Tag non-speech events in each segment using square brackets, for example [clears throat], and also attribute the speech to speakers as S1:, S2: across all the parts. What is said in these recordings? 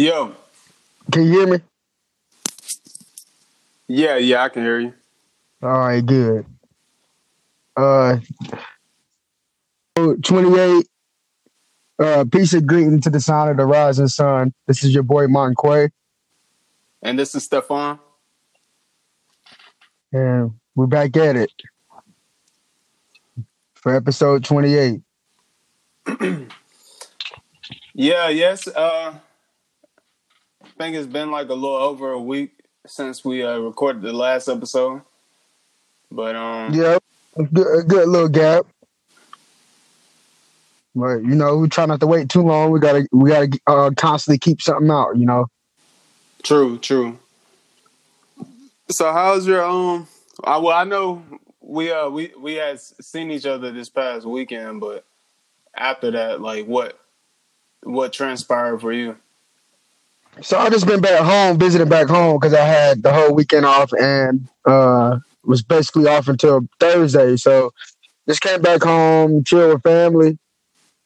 S1: Yo.
S2: Can you hear me?
S1: Yeah, yeah, I can hear you.
S2: All right, good. Uh, 28. Uh, peace and greeting to the sound of the rising sun. This is your boy Martin Quay.
S1: And this is Stefan.
S2: And we're back at it for episode 28. [clears throat]
S1: yeah, yes. Uh, think it's been like a little over a week since we uh, recorded the last episode. But um,
S2: yeah, a good, a good little gap. But you know, we try not to wait too long. We gotta we gotta uh, constantly keep something out. You know.
S1: True. True. So how's your um? I, well, I know we uh we we had seen each other this past weekend, but after that, like what what transpired for you?
S2: So I just been back home, visiting back home because I had the whole weekend off and uh was basically off until Thursday. So just came back home, chill with family.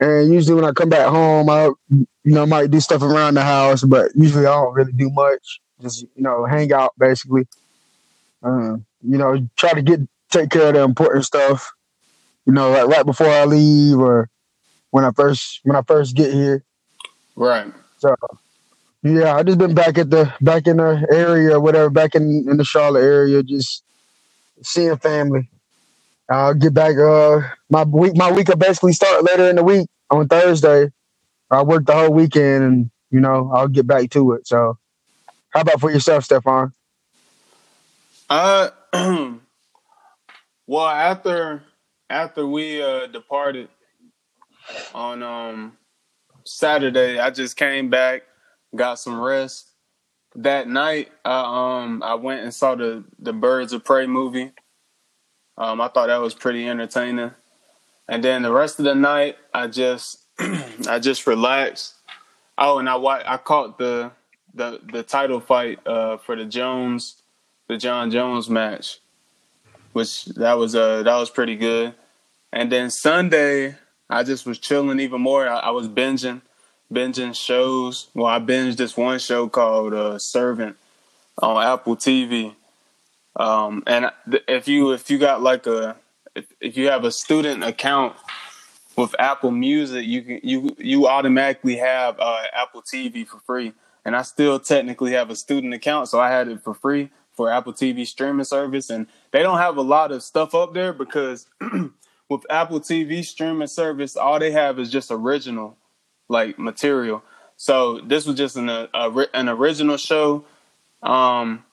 S2: And usually when I come back home, I you know might do stuff around the house, but usually I don't really do much. Just you know hang out basically. Uh, you know try to get take care of the important stuff. You know like right before I leave or when I first when I first get here.
S1: Right.
S2: So yeah, I just been back at the back in the area, whatever, back in in the Charlotte area, just seeing family. I'll get back. Uh, my week, my week will basically start later in the week on Thursday. I work the whole weekend, and you know I'll get back to it. So, how about for yourself, Stefan?
S1: Uh, [clears throat] well, after after we uh departed on um Saturday, I just came back got some rest. That night, I um I went and saw the the Birds of Prey movie. Um, I thought that was pretty entertaining. And then the rest of the night, I just [clears throat] I just relaxed. Oh, and I I caught the the the title fight uh, for the Jones the Jon Jones match, which that was uh that was pretty good. And then Sunday, I just was chilling even more. I, I was binging binging shows. Well, I binged this one show called uh, Servant on Apple TV. Um, and if you if you got like a if, if you have a student account with Apple Music, you can you you automatically have uh, Apple TV for free. And I still technically have a student account, so I had it for free for Apple TV streaming service. And they don't have a lot of stuff up there because [clears throat] with Apple TV streaming service, all they have is just original like material. So this was just an a, an original show. Um,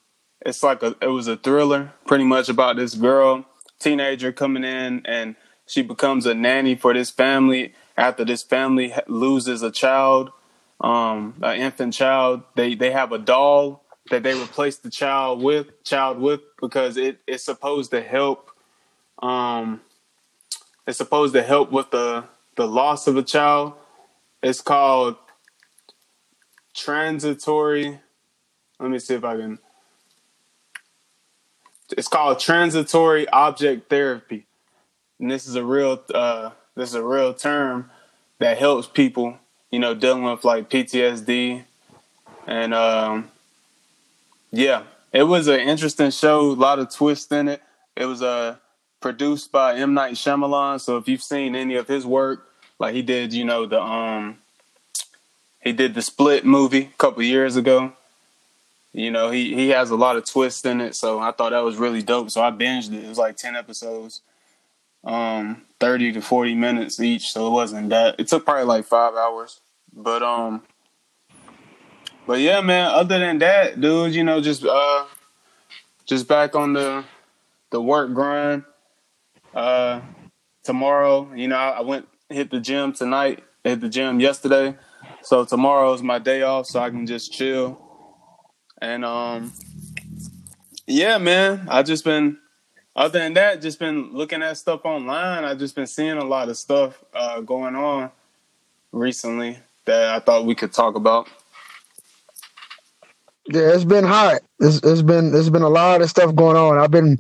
S1: it's like a it was a thriller, pretty much about this girl, teenager coming in, and she becomes a nanny for this family. After this family loses a child, um, an infant child, they they have a doll that they replace the child with child with because it it's supposed to help. Um, it's supposed to help with the the loss of a child it's called transitory. Let me see if I can. It's called transitory object therapy, and this is a real uh, this is a real term that helps people, you know, dealing with like PTSD, and um, yeah, it was an interesting show. A lot of twists in it. It was uh, produced by M Night Shyamalan. So if you've seen any of his work, like he did, you know, the um he did the Split movie a couple years ago. You know, he he has a lot of twists in it, so I thought that was really dope. So I binged it. It was like ten episodes, um, thirty to forty minutes each. So it wasn't that. It took probably like five hours, but um, but yeah, man. Other than that, dude, you know, just uh, just back on the the work grind. Uh, tomorrow, you know, I went hit the gym tonight, hit the gym yesterday. So tomorrow is my day off, so I can just chill. And um, yeah, man, I just been. Other than that, just been looking at stuff online. I just been seeing a lot of stuff uh, going on recently that I thought we could talk about.
S2: Yeah, it's been hot. It's, it's been it's been a lot of stuff going on. I've been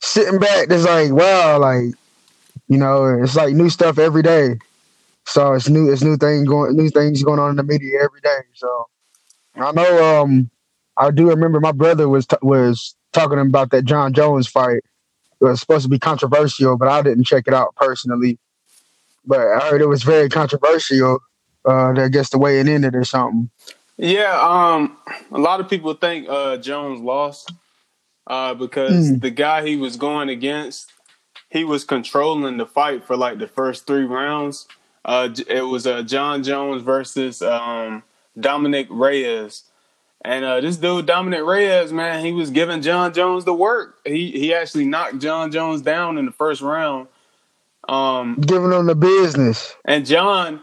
S2: sitting back, just like wow, like you know, it's like new stuff every day. So it's new, it's new thing going, new things going on in the media every day. So I know, um, I do remember my brother was t- was talking about that Jon Jones fight. It was supposed to be controversial, but I didn't check it out personally. But I heard it was very controversial. Uh, I guess the way it ended or something.
S1: Yeah, um, a lot of people think uh, Jones lost uh, because mm. the guy he was going against, he was controlling the fight for like the first three rounds. Uh, it was uh, Jon Jones versus um, Dominick Reyes. And uh, this dude, Dominick Reyes, man, he was giving Jon Jones the work. He he actually knocked Jon Jones down in the first round.
S2: Um, giving him the business.
S1: And John,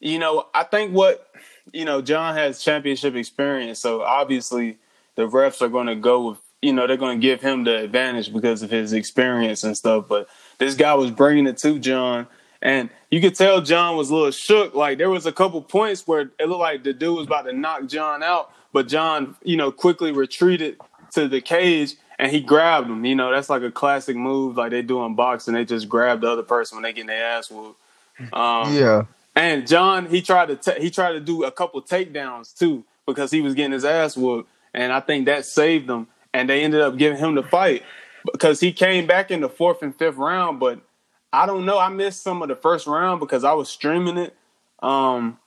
S1: you know, I think what you know, John has championship experience, so obviously the refs are going to go with you know they're going to give him the advantage because of his experience and stuff. But this guy was bringing it to John, and you could tell John was a little shook. Like there was a couple points where it looked like the dude was about to knock John out, but John, you know, quickly retreated to the cage and he grabbed him. You know, that's like a classic move, like they do in boxing. They just grab the other person when they get their ass whooped. Um,
S2: yeah.
S1: And John, he tried to t- he tried to do a couple takedowns too because he was getting his ass whooped, and I think that saved them. And they ended up giving him the fight because he came back in the fourth and fifth round. But I don't know, I missed some of the first round because I was streaming it, um,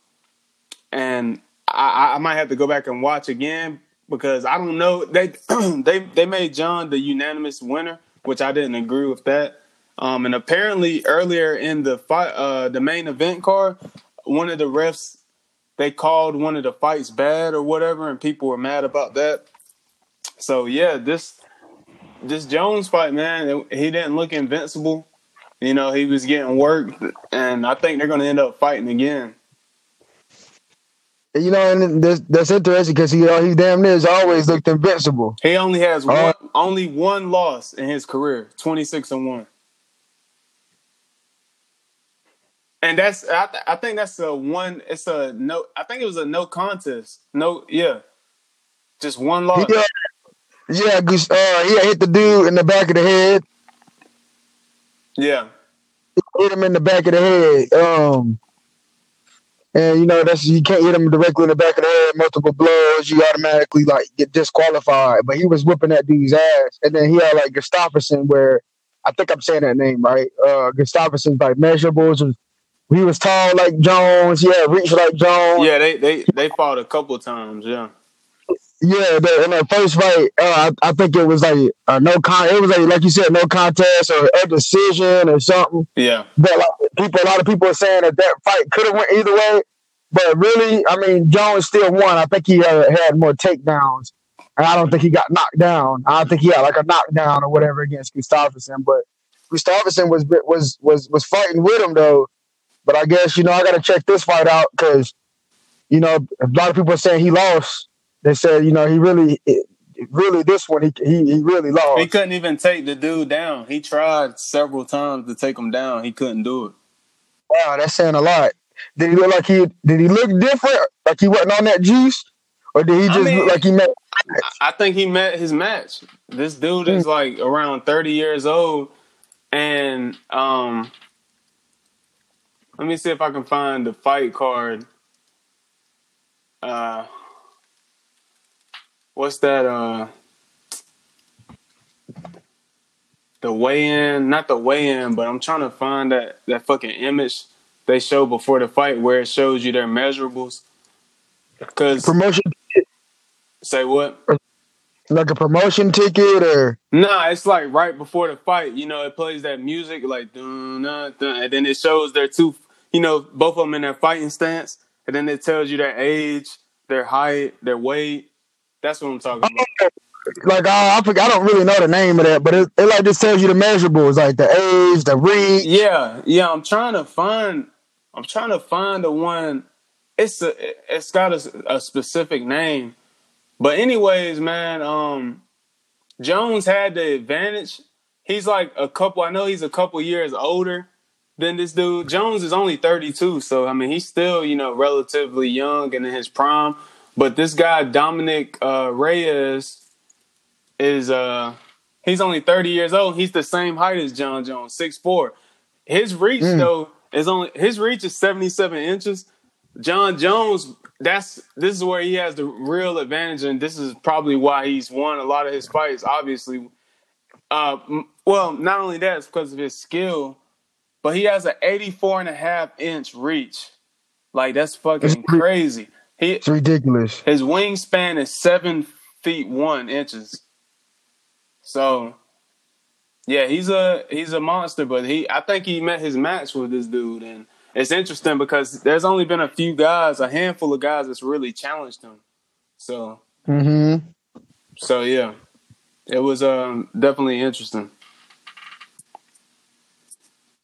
S1: and I, I might have to go back and watch again because I don't know. They [clears throat] they they made John the unanimous winner, which I didn't agree with that. Um, and apparently earlier in the fight, uh, the main event card, one of the refs they called one of the fights bad or whatever, and people were mad about that. So yeah, this this Jones fight, man, he didn't look invincible. You know, he was getting worked, and I think they're going to end up fighting again.
S2: You know, and that's, that's interesting because he he damn near has always looked invincible.
S1: He only has uh, one, only one loss in his career, twenty six and one. And that's I, th- I think that's a one. It's a no. I think it was a no contest. No, yeah, just one loss.
S2: Yeah, yeah. Uh, he hit the dude in the back of the head.
S1: Yeah,
S2: hit him in the back of the head. Um, and you know that's you can't hit him directly in the back of the head, multiple blows, you automatically like get disqualified. But he was whipping that dude's ass, and then he had like Gustafsson, where I think I'm saying that name right. Uh, Gustafsson's like measurables. He was tall like Jones. Yeah, reach like Jones.
S1: Yeah, they they they fought a couple times. Yeah.
S2: Yeah, the, in that first fight, uh, I, I, think it was like uh, no con. It was like like you said, no contest or a decision or something.
S1: Yeah.
S2: But like people, a lot of people are saying that that fight could have went either way. But really, I mean, Jones still won. I think he uh, had more takedowns, and I don't think he got knocked down. I don't think he had like a knockdown or whatever against Gustafsson. But Gustafsson was was was was fighting with him though. But I guess you know I got to check this fight out because you know a lot of people are saying he lost they said, you know, he really, really this one he, he he really lost.
S1: He couldn't even take the dude down. He tried several times to take him down. He couldn't do it.
S2: Wow, that's saying a lot. Did he look like he did he look different? Like he wasn't on that juice, or did he just I mean, look like he met?
S1: I think he met his match. This dude is hmm. like around thirty years old, and um, let me see if I can find the fight card. Uh, what's that? Uh, the weigh-in, not the weigh-in, but I'm trying to find that that fucking image they show before the fight where it shows you their measurables. Cause
S2: promotion.
S1: Say what?
S2: Like a promotion ticket or?
S1: Nah, it's like right before the fight. You know, it plays that music like dun, dun, dun, and then it shows their two. You know, both of them in their fighting stance, and then it tells you their age, their height, their weight, that's what I'm talking about.
S2: Like I, I, forget, I don't really know the name of that, but it, it like just tells you the measurables, like the age, the reach.
S1: Yeah, yeah. I'm trying to find. I'm trying to find the one. It's a. It's got a, a specific name, but anyways, man. Um, Jones had the advantage. He's like a couple. I know he's a couple years older than this dude. Jones is only 32, so I mean he's still you know relatively young and in his prime. But this guy Dominick uh, Reyes is uh he's only 30 years old. He's the same height as Jon Jones, six four. His reach mm. though, is only his reach is 77 inches. Jon Jones, that's this is where he has the real advantage, and this is probably why he's won a lot of his fights. Obviously, uh, well, not only that, it's because of his skill, but he has an 84 and a half inch reach. Like that's fucking crazy. He,
S2: it's ridiculous.
S1: His wingspan is seven feet one inches. So, yeah, he's a he's a monster. But he, I think he met his match with this dude, and it's interesting because there's only been a few guys, a handful of guys that's really challenged him. So,
S2: mm-hmm.
S1: so yeah, it was um, definitely interesting.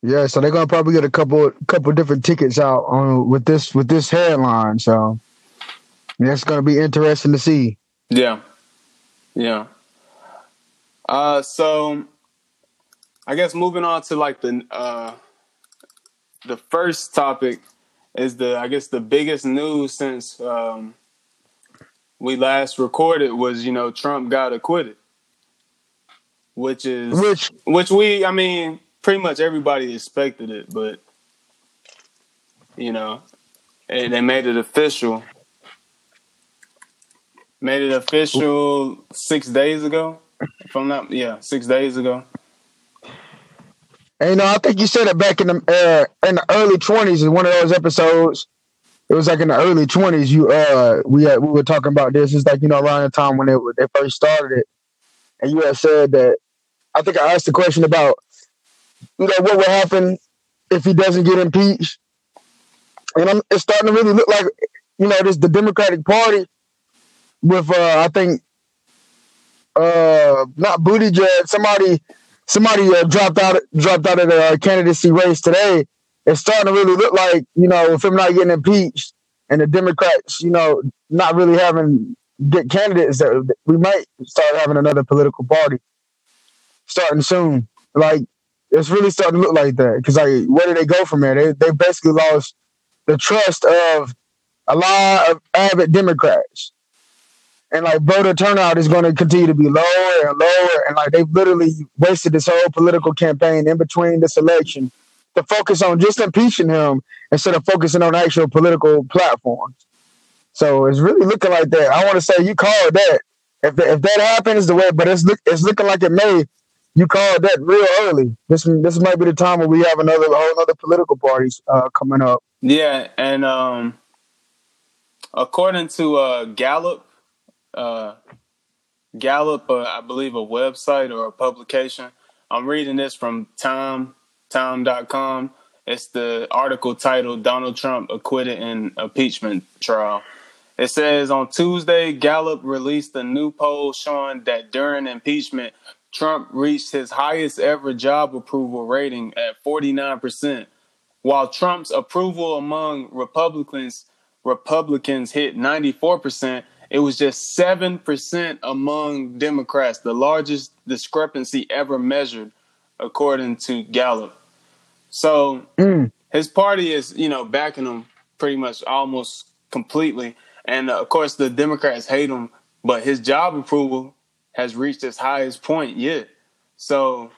S2: Yeah, so they're gonna probably get a couple couple different tickets out on with this with this headline. So that's gonna be interesting to see.
S1: Yeah, yeah. Uh, so I guess moving on to like the uh the first topic is the I guess the biggest news since um we last recorded was you know Trump got acquitted, which is
S2: which
S1: which we I mean pretty much everybody expected it, but you know, and they made it official. Made it official six days ago. If I'm not, yeah, six days ago.
S2: And you know, I think you said it back in the uh, in the early twenties in one of those episodes. It was like in the early twenties. You uh, we had, we were talking about this. It's like you know around the time when they they first started it, and you had said that. I think I asked the question about you know, what would happen if he doesn't get impeached. And I'm, it's starting to really look like, you know, this the Democratic Party with, uh, I think, uh, not Buttigieg, somebody, somebody uh, dropped out, dropped out of the uh, candidacy race today. It's starting to really look like, you know, with him not getting impeached and the Democrats, you know, not really having good candidates, that we might start having another political party starting soon. Like it's really starting to look like that. Because like, where do they go from there? They they basically lost the trust of a lot of avid Democrats, and like voter turnout is going to continue to be lower and lower. And like they've literally wasted this whole political campaign in between this election to focus on just impeaching him instead of focusing on actual political platforms. So it's really looking like that. I want to say you called that. If, if that happens the way, but it's look, it's looking like it may you called that real early. This this might be the time where we have another whole other political parties uh, coming up.
S1: Yeah, and um, according to uh, Gallup, uh, Gallup, uh, I believe a website or a publication. I'm reading this from Time Time.com. It's the article titled "Donald Trump acquitted in impeachment trial." It says on Tuesday, Gallup released a new poll showing that during impeachment, Trump reached his highest ever job approval rating at 49%, while Trump's approval among Republicans Republicans hit 94%, it was just 7% among Democrats, the largest discrepancy ever measured according to Gallup. So mm. his party is, you know, backing him pretty much almost completely. And uh, of course, the Democrats hate him, but his job approval has reached its highest point yet. So,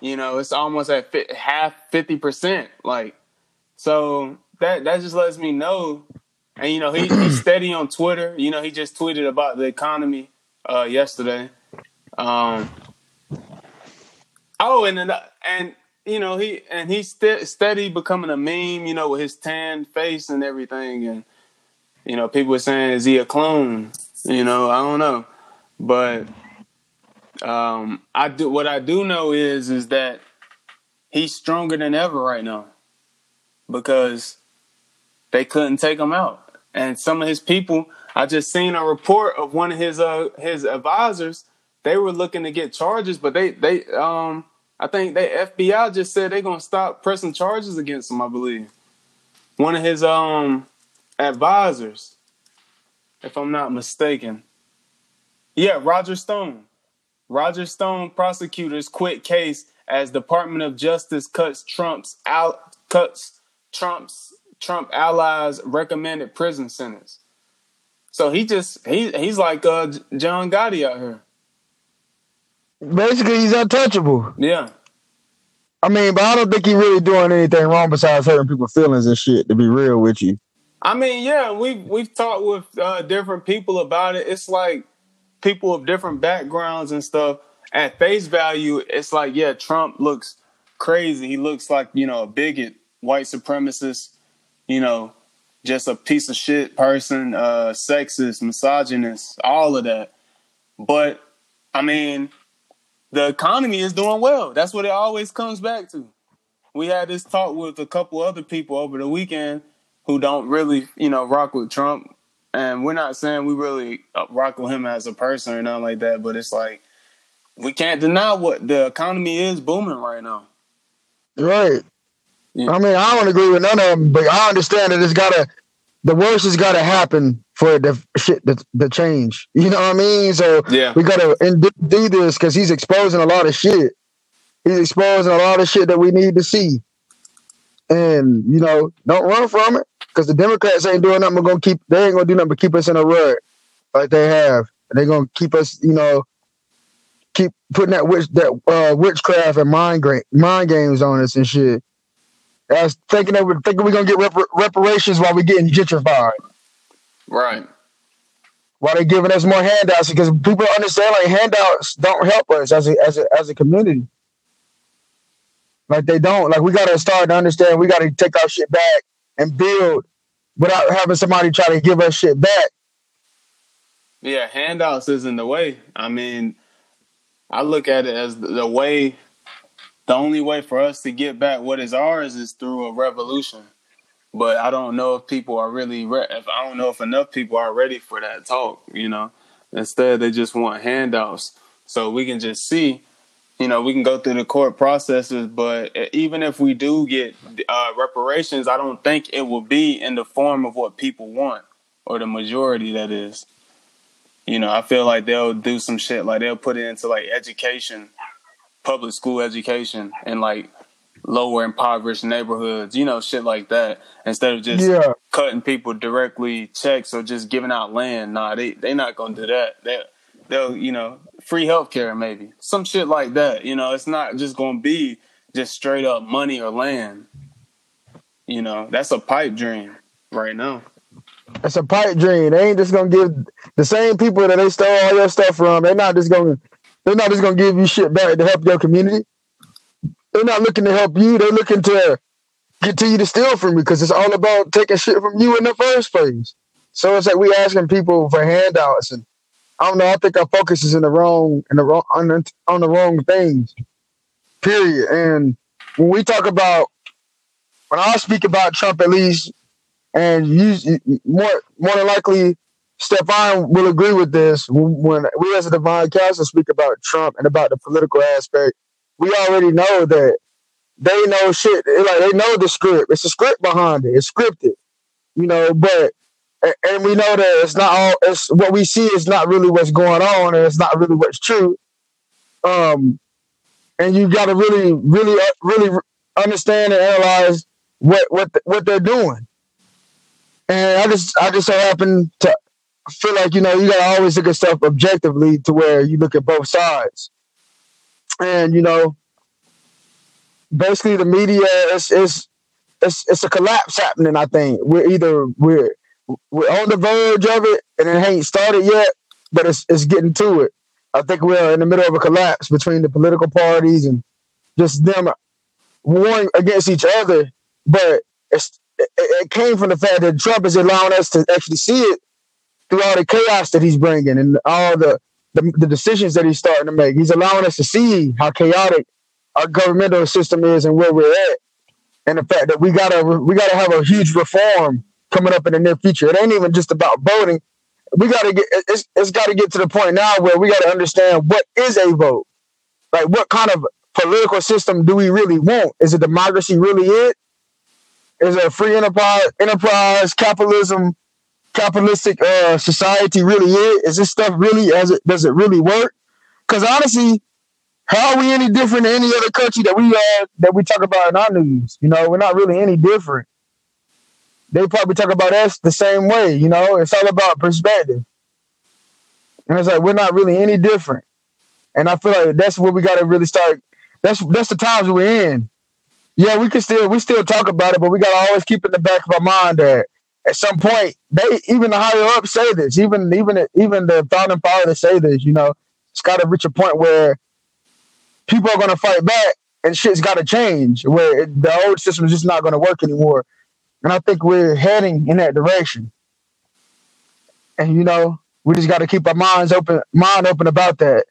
S1: you know, it's almost at half fifty percent. Like, so that that just lets me know. And you know, he, he's [clears throat] steady on Twitter. You know, he just tweeted about the economy uh, yesterday. Um, oh, and and you know he and he's st- steady becoming a meme. You know, with his tan face and everything, and you know, people were saying, "Is he a clone?" You know, I don't know. But um, I do what I do know is is that he's stronger than ever right now because they couldn't take him out, and some of his people. I just seen a report of one of his uh his advisors. They were looking to get charges, but they they um I think they FBI just said they're gonna stop pressing charges against him. I believe one of his um advisors, if I'm not mistaken. Yeah, Roger Stone. Roger Stone prosecutors quit case as Department of Justice cuts Trump's out cuts Trump's Trump allies recommended prison sentence. So he just he he's like uh, John Gotti out here.
S2: Basically, he's untouchable.
S1: Yeah.
S2: I mean, but I don't think he really doing anything wrong besides hurting people's feelings and shit. To be real with you,
S1: I mean, yeah, we've we've talked with uh, different people about it. It's like people of different backgrounds and stuff. At face value, it's like, yeah, Trump looks crazy. He looks like you know a bigot, white supremacist, you know, just a piece of shit person, uh, sexist, misogynist, all of that. But I mean, the economy is doing well. That's what it always comes back to. We had this talk with a couple other people over the weekend who don't really, you know, rock with Trump. And we're not saying we really uh, rock with him as a person or nothing like that, but it's like we can't deny what the economy is booming right now.
S2: Right. I mean, I don't agree with none of them, but I understand that it's gotta the worst has gotta happen for the shit the, the change. You know what I mean? So
S1: yeah.
S2: we gotta do this because he's exposing a lot of shit. He's exposing a lot of shit that we need to see. And you know, don't run from it because the Democrats ain't doing nothing. We're gonna keep. They ain't gonna do nothing but keep us in a rut like they have. And they're gonna keep us, you know, keep putting that witch that uh, witchcraft and mind gra- mind games on us and shit. That's thinking that we're thinking we're gonna get rep- reparations while we're getting gentrified.
S1: Right.
S2: Why they giving us more handouts? Because people understand like handouts don't help us as a as a as a community. Like they don't. Like we gotta start to understand we gotta take our shit back and build without having somebody try to give us shit back.
S1: Yeah, handouts isn't the way. I mean, I look at it as the way the only way for us to get back what is ours is through a revolution. But I don't know if people are really re- if I don't know if enough people are ready for that talk, you know. Instead they just want handouts. So we can just see, you know, we can go through the court processes, but even if we do get uh, reparations, I don't think it will be in the form of what people want or the majority that is. You know, I feel like they'll do some shit like they'll put it into like education public school education in like lower impoverished neighborhoods, you know, shit like that. Instead of just yeah. cutting people directly checks or just giving out land. Nah, they they not gonna do that. They they'll, you know, free healthcare maybe. Some shit like that. You know, it's not just gonna be just straight up money or land. You know, that's a pipe dream right now.
S2: It's a pipe dream. They ain't just gonna give the same people that they stole all your stuff from. They're not just gonna they're not just gonna give you shit back to help your community. They're not looking to help you. They're looking to continue to steal from you because it's all about taking shit from you in the first place. So it's like we asking people for handouts, and I don't know. I think our focus is in the wrong, in the wrong, on the, on the wrong things. Period. And when we talk about, when I speak about Trump, at least, and you more more than likely Stefan will agree with this. When we as a divine council speak about Trump and about the political aspect, we already know that they know shit. Like they know the script. It's a script behind it. It's scripted, you know. But and we know that it's not all. It's what we see is not really what's going on, and it's not really what's true. Um, and you got to really, really, uh, really understand and analyze what what what they're doing. And I just I just so happen to I feel like you know you gotta always look at stuff objectively to where you look at both sides, and you know, basically the media is is it's it's a collapse happening. I think we're either we're we're on the verge of it and it ain't started yet, but it's it's getting to it. I think we're in the middle of a collapse between the political parties and just them warring against each other. But it's it, it came from the fact that Trump is allowing us to actually see it through all the chaos that he's bringing and all the, the, the decisions that he's starting to make. He's allowing us to see how chaotic our governmental system is and where we're at, and the fact that we gotta we gotta have a huge reform coming up in the near future. It ain't even just about voting. We gotta get it's, it's got to get to the point now where we got to understand what is a vote. Like, what kind of political system do we really want? Is a democracy really it? Is it a free enterprise, enterprise capitalism capitalistic uh, society really is? Is this stuff really as it does it really work? Because honestly, how are we any different than any other country that we uh, that we talk about in our news? You know, we're not really any different. They probably talk about us the same way. You know, it's all about perspective, and it's like we're not really any different. And I feel like that's where we got to really start. That's that's the times we're in. yeah, we can still we still talk about it, but we gotta always keep in the back of our mind that at some point they even the higher up say this, even even even the founding fathers say this. You know, it's got to reach a point where people are gonna fight back and shit's got to change. Where it, the old system is just not gonna work anymore, and I think we're heading in that direction. And you know, we just got to keep our minds open, mind open about that,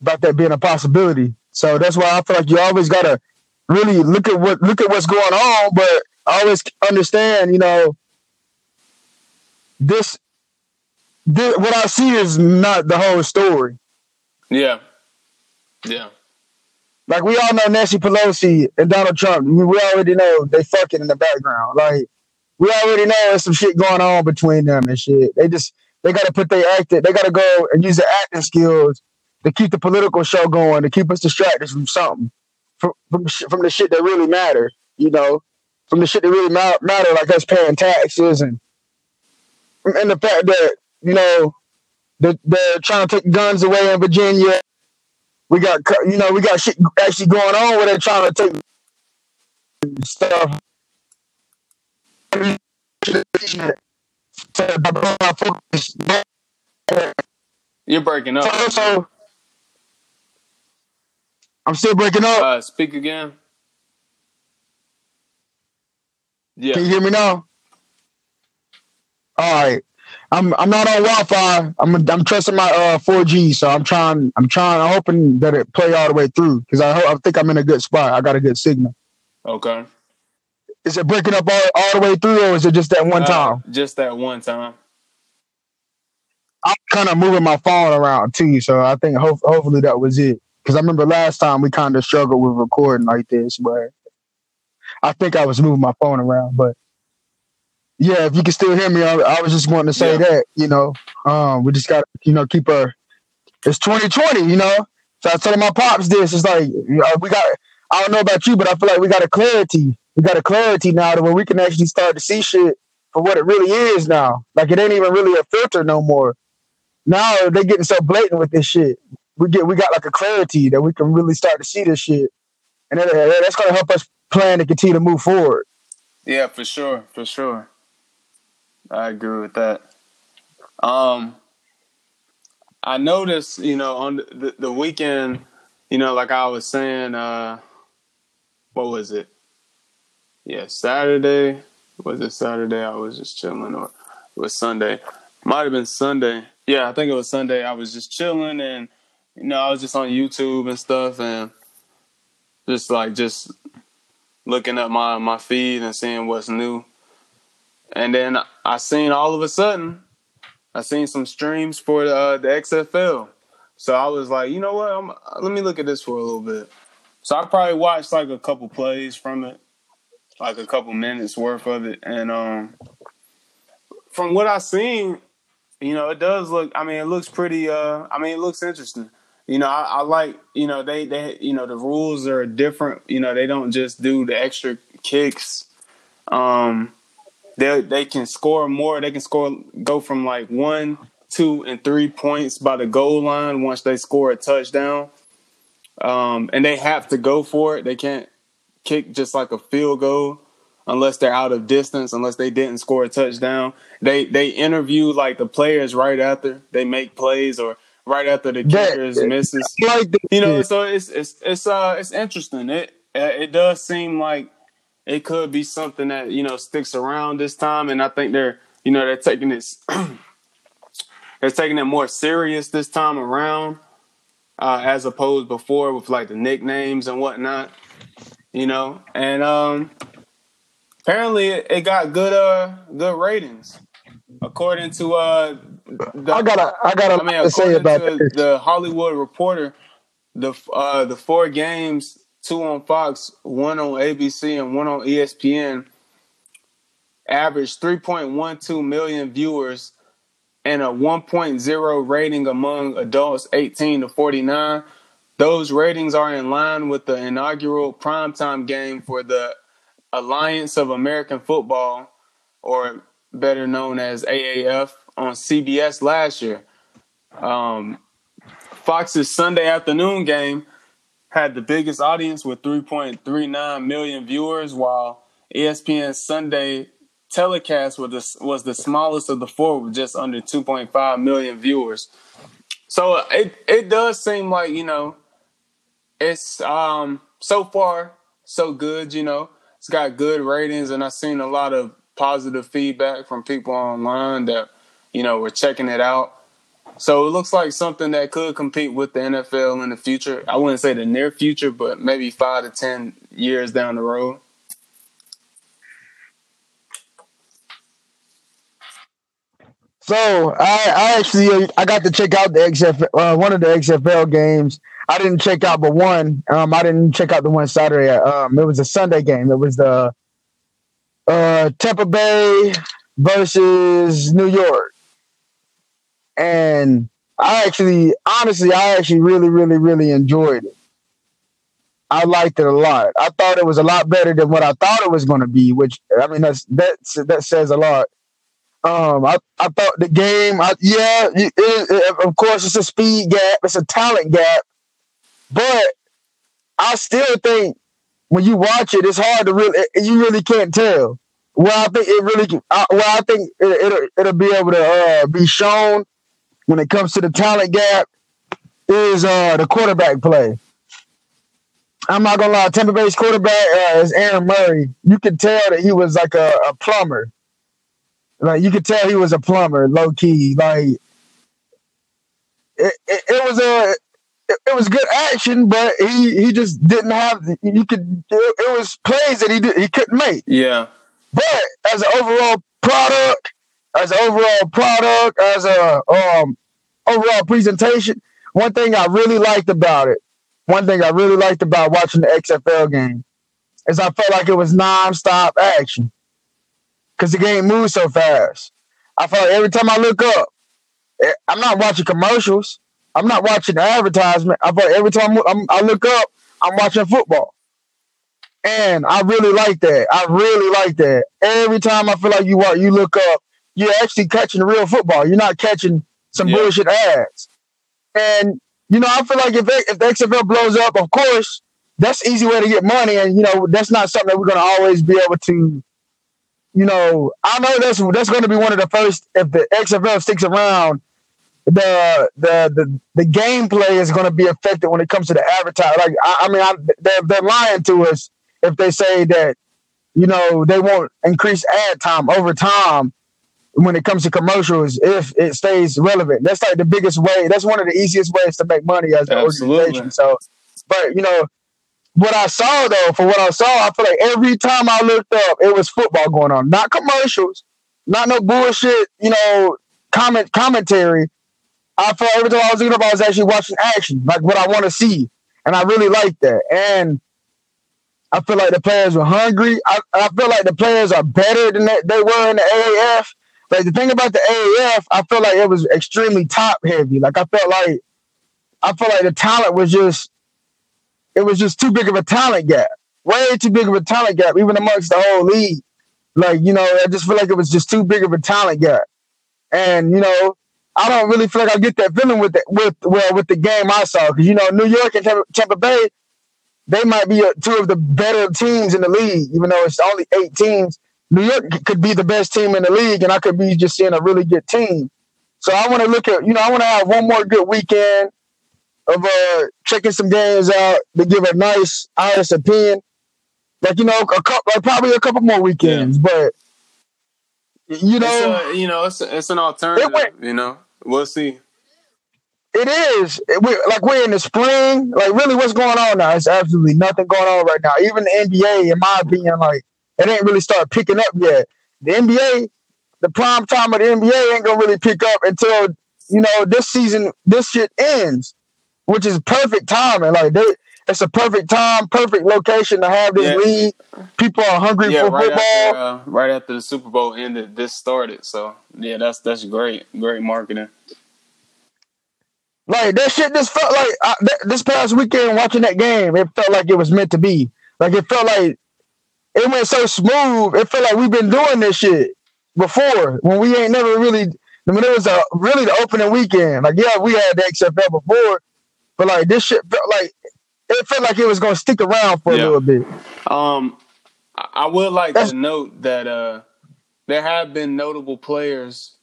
S2: about that being a possibility. So that's why I feel like you always gotta really look at what look at what's going on, but always understand, you know, this, this what I see is not the whole story.
S1: Yeah, yeah.
S2: Like we all know Nancy Pelosi and Donald Trump. We already know they fucking in the background. Like we already know there's some shit going on between them and shit. They just they got to put their acting. They got to go and use their acting skills to keep the political show going, to keep us distracted from something, from from, from the shit that really matter. You know, from the shit that really ma- matter, like us paying taxes and and the fact that you know they're, they're trying to take guns away in Virginia. We got you know we got shit actually going on where they're trying to take stuff.
S1: You're breaking up.
S2: So, so I'm still breaking up.
S1: Uh, speak again. Yeah.
S2: Can you hear me now? All right. I'm I'm not on Wi-Fi. I'm I'm trusting my uh 4G, so I'm trying I'm trying I'm hoping that it play all the way through because I I think I'm in a good spot. I got a good signal.
S1: Okay.
S2: Is it breaking up all, all the way through, or is it just that one
S1: Uh,
S2: time?
S1: just that one time.
S2: I'm kind of moving my phone around too, so I think hope, hopefully that was it. Because I remember last time we kind of struggled with recording like this, but I think I was moving my phone around. But yeah, if you can still hear me, I, I was just wanting to say
S1: Yeah.
S2: that you know, um, we just got to you know keep our. It's 2020, you know. So I told my pops this. It's like we got. I don't know about you, but I feel like we got a clarity. We got a clarity now to where we can actually start to see shit for what it really is now. Like it ain't even really a filter no more. Now they're getting so blatant with this shit. We get we got like a clarity that we can really start to see this shit, and that, that's gonna help us plan to continue to move forward.
S1: Yeah, for sure, for sure. I agree with that. Um, I noticed, you know, on the, the weekend, you know, like I was saying, uh, what was it? Yeah, Saturday. Was it Saturday? I was just chilling, or it was Sunday? Might have been Sunday. Yeah, I think it was Sunday. I was just chilling, and you know, I was just on YouTube and stuff, and just like just looking at my my feed and seeing what's new. And then I seen all of a sudden, I seen some streams for the, uh, the XFL. So I was like, you know what? I'm, let me look at this for a little bit. So I probably watched like a couple plays from it, like a couple minutes worth of it, and um, from what I seen, you know, it does look. I mean, it looks pretty. Uh, I mean, it looks interesting. You know, I, I like. You know, they they you know the rules are different. You know, they don't just do the extra kicks. Um, they they can score more. They can score go from like one, two, and three points by the goal line once they score a touchdown. Um, and they have to go for it. They can't kick just like a field goal unless they're out of distance, unless they didn't score a touchdown. They they interview like the players right after they make plays or right after the
S2: That-
S1: kickers misses.
S2: Like
S1: You know, so it's it's it's uh it's interesting. It it does seem like it could be something that you know sticks around this time, and I think they're you know they're taking this [clears throat] they're taking it more serious this time around, uh, as opposed before with like the nicknames and whatnot. You know, and um, apparently it, it got good uh good ratings according to uh the,
S2: I gotta I gotta
S1: I mean,
S2: to say about
S1: the Hollywood Reporter, the uh, the four games, two on Fox, one on ABC, and one on ESPN, averaged 3.12 million viewers and a 1.0 rating among adults 18 to 49. Those ratings are in line with the inaugural primetime game for the Alliance of American Football, or better known as AAF, on CBS last year. Um, Fox's Sunday afternoon game had the biggest audience with 3.39 million viewers, while ESPN Sunday telecast was the, was the smallest of the four with just under 2.5 million viewers. So it it does seem like you know it's um so far so good. You know it's got good ratings, and I've seen a lot of positive feedback from people online that you know were checking it out. So it looks like something that could compete with the NFL in the future. I wouldn't say the near future, but maybe five to ten years down the road.
S2: So I, I actually I got to check out the XFL uh, one of the XFL games. I didn't check out but one. Um, I didn't check out the one Saturday. Um, it was a Sunday game. It was the uh, Tampa Bay versus New York, and I actually, honestly, I actually really, really, really enjoyed it. I liked it a lot. I thought it was a lot better than what I thought it was going to be. Which I mean, that's that that says a lot. Um, I, I thought the game, I, yeah, it, it, of course, it's a speed gap, it's a talent gap, but I still think when you watch it, it's hard to really, you really can't tell. Well, I think it really, uh, well, I think it, will it'll be able to uh, be shown when it comes to the talent gap is uh, the quarterback play. I'm not gonna lie, Tampa Bay's quarterback uh, is Aaron Murray. You can tell that he was like a, a plumber like you could tell he was a plumber, low key. Like it, it, it was a it, it, was good action, but he he just didn't have. You could it, it was plays that he did, he couldn't make.
S1: Yeah.
S2: But as an overall product, as an overall product, as a um overall presentation, one thing I really liked about it, one thing I really liked about watching the XFL game, is I felt like it was nonstop action because the game moves so fast. I felt like every time I look up, eh, I'm not watching commercials. I'm not watching advertisement. I feel like every time I'm, i look up, I'm watching football. And I really like that. I really like that. Every time I feel like you walk, you look up, you're actually catching real football. You're not catching some yeah. bullshit ads. And you know, I feel like if if the XFL blows up, of course, that's easy way to get money, and you know, that's not something that we're gonna always be able to you know, I know that's that's going to be one of the first. If the XFL sticks around, the the the, the gameplay is going to be affected when it comes to the advertising. Like, I, I mean, I, they're they're lying to us if they say that you know they won't increase ad time over time when it comes to commercials if it stays relevant. That's like the biggest way. That's one of the easiest ways to make money as an Absolutely. organization. So, but you know, what I saw though, for what I saw, I feel like every time I looked up, it was football going on, not commercials, not no bullshit, you know, comment commentary. I felt every time I was looking up, I was actually watching action, like what I want to see, and I really like that. And I feel like the players were hungry. I, I feel like the players are better than they, they were in the AAF. Like the thing about the AAF, I feel like it was extremely top heavy. Like I felt like I felt like the talent was just it was just too big of a talent gap. Way too big of a talent gap, even amongst the whole league. Like, you know, I just feel like it was just too big of a talent gap. And, you know, I don't really feel like I get that feeling with the, with well with the game I saw because you know New York and Tampa, Tampa Bay, they might be two of the better teams in the league, even though it's only eight teams. New York could be the best team in the league, and I could be just seeing a really good team. So I want to look at, you know, I want to have one more good weekend of uh, checking some games out to give a nice, honest opinion. Like you know, a couple, like probably a couple more weekends, yeah. but you know,
S1: a, you know, it's a, it's an alternative. Went, you know, we'll see.
S2: It is it, we, like we're in the spring. Like really, what's going on now? It's absolutely nothing going on right now. Even the NBA, in my opinion, like it ain't really start picking up yet. The NBA, the prime time of the NBA ain't gonna really pick up until you know this season. This shit ends which is perfect timing. Like they, it's a perfect time, perfect location to have this yeah. league. People are hungry yeah, for
S1: right
S2: football.
S1: After, uh, right after the Super Bowl ended, this started. So yeah, that's that's great, great marketing.
S2: Like that shit just felt like I, th- this past weekend watching that game, it felt like it was meant to be. Like it felt like it went so smooth. It felt like we've been doing this shit before when we ain't never really. When it was a really the opening weekend. Like yeah, we had the XFL before, but like this shit felt like it felt like it was going to stick around for
S1: Yeah.
S2: a little bit.
S1: Um, I I would like
S2: That's-
S1: to note that uh, there have been notable players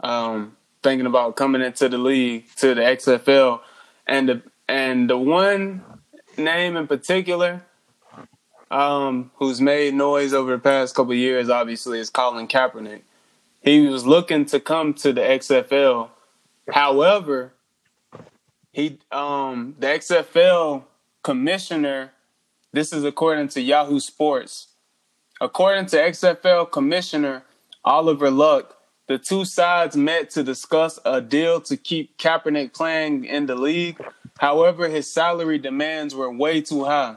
S1: um, thinking about coming into the league to the XFL, and the and the one name in particular um, who's made noise over the past couple years, obviously, is Colin Kaepernick. He was looking to come to the XFL, however, he um, the XFL commissioner this is according to Yahoo Sports. According to XFL Commissioner Oliver Luck, the two sides met to discuss a deal to keep Kaepernick playing in the league. However, his salary demands were way too high.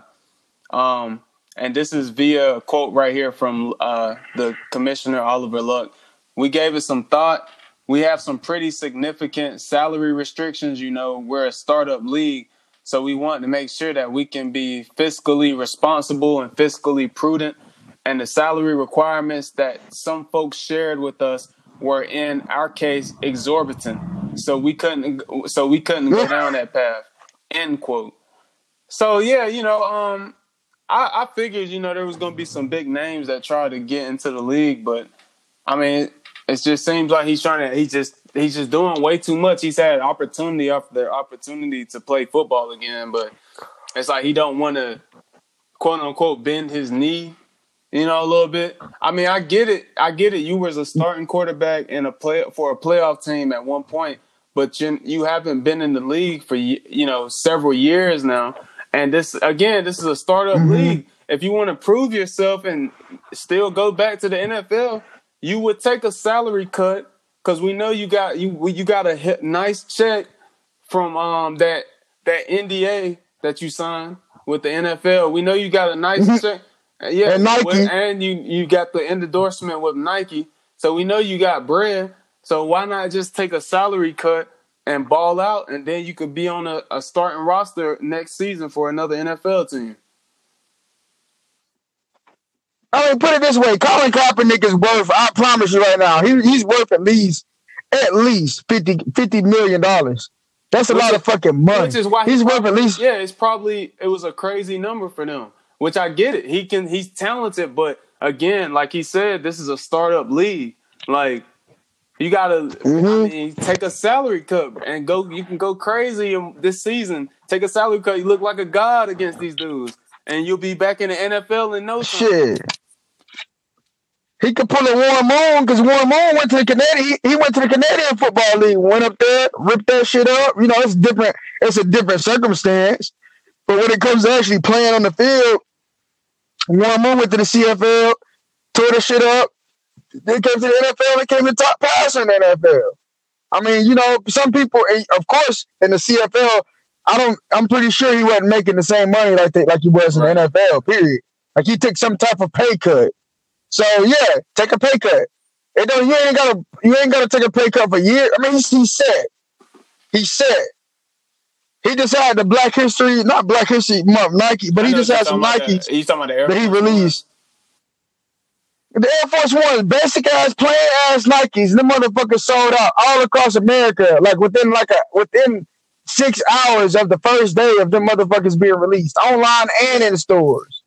S1: Um, and this is via a quote right here from uh, the Commissioner Oliver Luck. We gave it some thought. We have some pretty significant salary restrictions. You know, we're a startup league. So we want to make sure that we can be fiscally responsible and fiscally prudent. And the salary requirements that some folks shared with us were in our case exorbitant. So we couldn't so we couldn't go [laughs] down that path. End quote. So yeah, you know, um I, I figured, you know, there was gonna be some big names that tried to get into the league, but I mean, it just seems like he's trying to. He just he's just doing way too much. He's had opportunity after opportunity to play football again, but it's like he don't want to quote unquote bend his knee, you know, a little bit. I mean, I get it. I get it. You was a starting quarterback in a play for a playoff team at one point, but you you haven't been in the league for you know several years now. And this again, this is a startup league. If you want to prove yourself and still go back to the NFL, you would take a salary cut because we know you got you you got a nice check from um that that NDA that you signed with the NFL. We know you got a nice check. Uh, Yeah,
S2: And Nike.
S1: with- and you you got the endorsement with Nike. So we know you got bread. So why not just take a salary cut and ball out, and then you could be on a, a starting roster next season for another NFL team.
S2: I mean, put it this way: Colin Kaepernick is worth. I promise you right now, he, he's worth at least at least 50, 50 million dollars. That's a
S1: Which
S2: lot
S1: is-
S2: of fucking money.
S1: Which is why
S2: he's
S1: he
S2: worth at least.
S1: Yeah, it's probably it was a crazy number for them. Which I get it. He can he's talented, but again, like he said, this is a startup league. Like you gotta I
S2: Mhm.
S1: mean, take a salary cut and go you can go crazy this season. Take a salary cut, you look like a god against these dudes. And you'll be back in the NFL in no time.
S2: Shit. He could pull a Warren Moon because Warren Moon went to the Canadian. He, he went to the Canadian Football League, went up there, ripped that shit up. You know, it's different. It's a different circumstance. But when it comes to actually playing on the field, Warren Moon went to the CFL, tore the shit up. Then came to the NFL They came the top passer in the NFL. I mean, you know, some people, eh, of course, in the CFL, I don't. I'm pretty sure he wasn't making the same money like they, like he was in the NFL. Period. Like he took some type of pay cut. So yeah, take a pay cut. It don't. You ain't gotta. You ain't gotta take a pay cut for a year. I mean, he's, he's set. He's set. He just had the Black History, not Black History Month Nike, but he just had some Nikes
S1: that- You talking about the Air
S2: that he released. The Air Force One, basic ass, plain ass Nikes. Them motherfuckers sold out all across America, like within like a within six hours of the first day of them motherfuckers being released, online and in stores.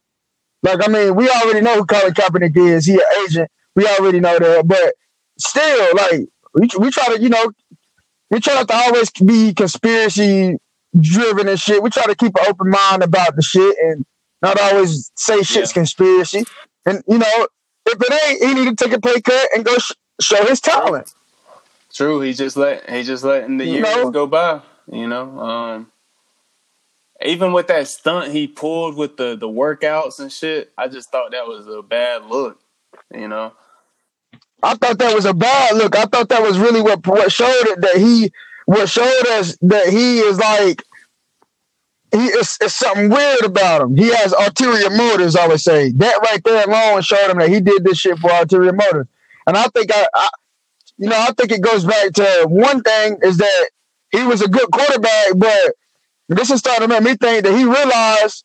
S2: Like I mean, we already know who Colin Kaepernick is. He an agent. We already know that, but still, like we we try to, you know, we try not to always be conspiracy driven and shit. We try to keep an open mind about the shit and not always say shit's
S1: Yeah.
S2: conspiracy. And you know, if it ain't, he need to take a pay cut and go sh- show his talent.
S1: True, he just let he just letting the
S2: You
S1: years
S2: know?
S1: go by. You know, um, even with that stunt he pulled with the the workouts and shit, I just thought that was a bad look. You know,
S2: I thought that was a bad look. I thought that was really what what showed it that he what showed us that he is like he is it's something weird about him. He has ulterior motives. I would say that right there alone showed him that he did this shit for ulterior motives. And I think I, I you know I think it goes back to one thing is that he was a good quarterback, but this is starting to make me think that he realized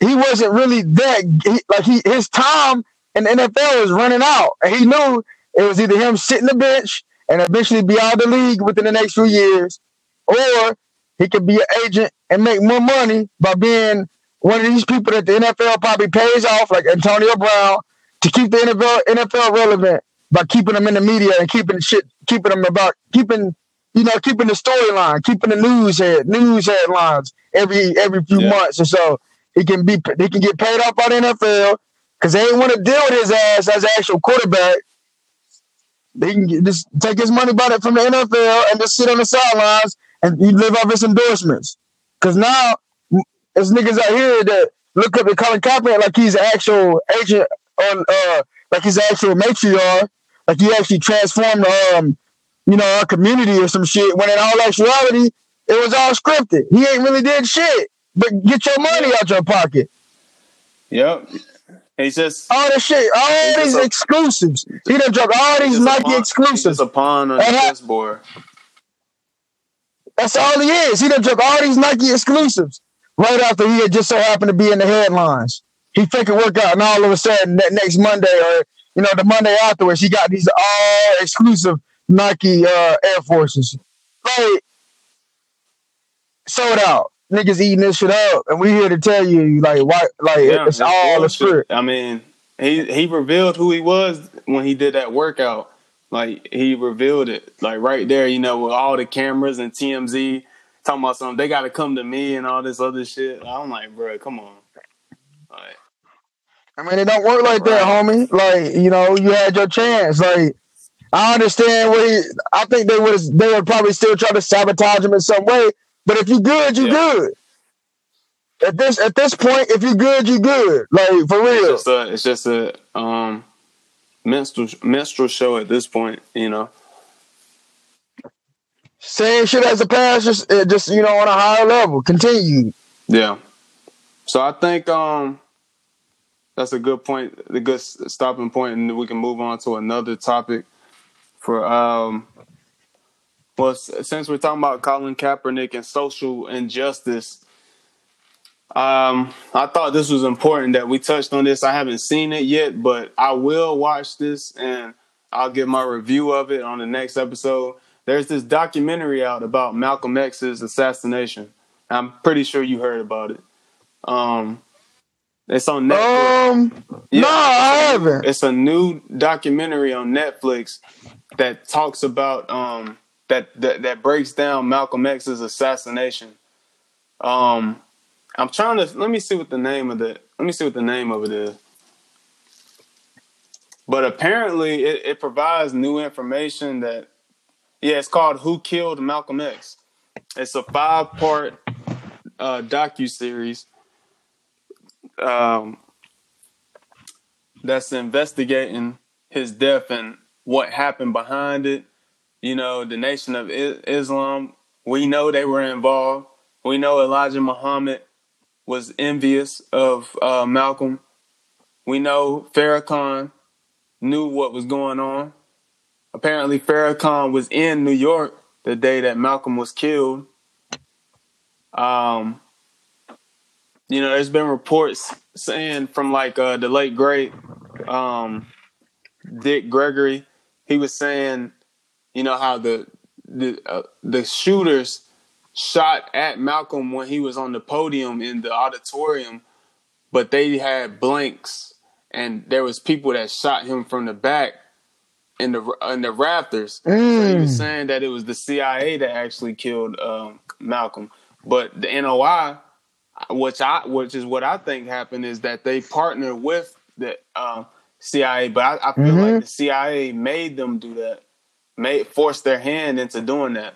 S2: he wasn't really that he, like he his time in the NFL was running out, and he knew it was either him sitting the bench and eventually be out of the league within the next few years, or he could be an agent and make more money by being one of these people that the NFL probably pays off, like Antonio Brown, to keep the NFL NFL relevant by keeping them in the media and keeping shit, keeping them about keeping, you know, keeping the storyline, keeping the news head news headlines every every few yeah. months or so. He can be he can get paid off by the NFL because they ain't want to deal with his ass as an actual quarterback. They can just take his money about it from the NFL and just sit on the sidelines and you live off his endorsements. Because now there's niggas out here that look up at Colin Kaepernick like he's an actual agent on uh like he's an actual matriarch, like he actually transformed um you know our community or some shit. When in all actuality, it was all scripted. He ain't really did shit. But get your money out your pocket.
S1: Yep. He's just
S2: all this shit, all these a, exclusives. He done drunk all these Nike pawn, exclusives. He's
S1: a pawn on the chessboard.
S2: That's all he is. He done took all these Nike exclusives right after he had just so happened to be in the headlines. He freaking work out, and all of a sudden, that next Monday or you know the Monday afterwards, he got these all exclusive Nike uh, Air Forces. Like sold out. Niggas eating this shit up, and we here to tell you, like, why, like, yeah, it's all a spirit.
S1: I mean, he he revealed who he was when he did that workout. Like he revealed it, like right there, you know, with all the cameras and TMZ talking about something. They got to come to me and all this other shit. I'm like, bro, come on. Like,
S2: I mean, it don't work like right. that, homie. Like, you know, you had your chance. Like, I understand what he. I think they would. They would probably still try to sabotage him in some way. But if you good, you yeah. good. At this at this point, if you good, you good. Like for real.
S1: It's just a, it's just a um minstrel minstrel show at this point, you know.
S2: Same shit as the past, just just you know on a higher level. Continue.
S1: Yeah. So I think um that's a good point, the good stopping point, and we can move on to another topic for um. Well, since we're talking about Colin Kaepernick and social injustice, um, I thought this was important that we touched on this. I haven't seen it yet, but I will watch this and I'll give my review of it on the next episode. There's this documentary out about Malcolm X's assassination. I'm pretty sure you heard about it. Um, it's on Netflix.
S2: Um, yeah, no, I haven't.
S1: It's a new documentary on Netflix that talks about um that that, that breaks down Malcolm X's assassination. Um, I'm trying to let me see what the name of the let me see what the name of it is. But apparently, it, it provides new information that yeah, it's called "Who Killed Malcolm X." It's a five part uh, docu series um, that's investigating his death and what happened behind it. You know, the Nation of Islam. We know they were involved. We know Elijah Muhammad was envious of uh, Malcolm. We know Farrakhan knew what was going on. Apparently, Farrakhan was in New York the day that Malcolm was killed. Um, you know, there's been reports saying from like uh, the late great um, Dick Gregory, he was saying, you know, how the the uh, the shooters shot at Malcolm when he was on the podium in the auditorium, but they had blanks, and there was people that shot him from the back in the in the rafters. Mm. So he was mm. saying that it was the CIA that actually killed um, Malcolm, but the NOI, which I which is what I think happened, is that they partnered with the um, CIA, but I, I feel mm-hmm. like the CIA made them do that, made forced their hand into doing that.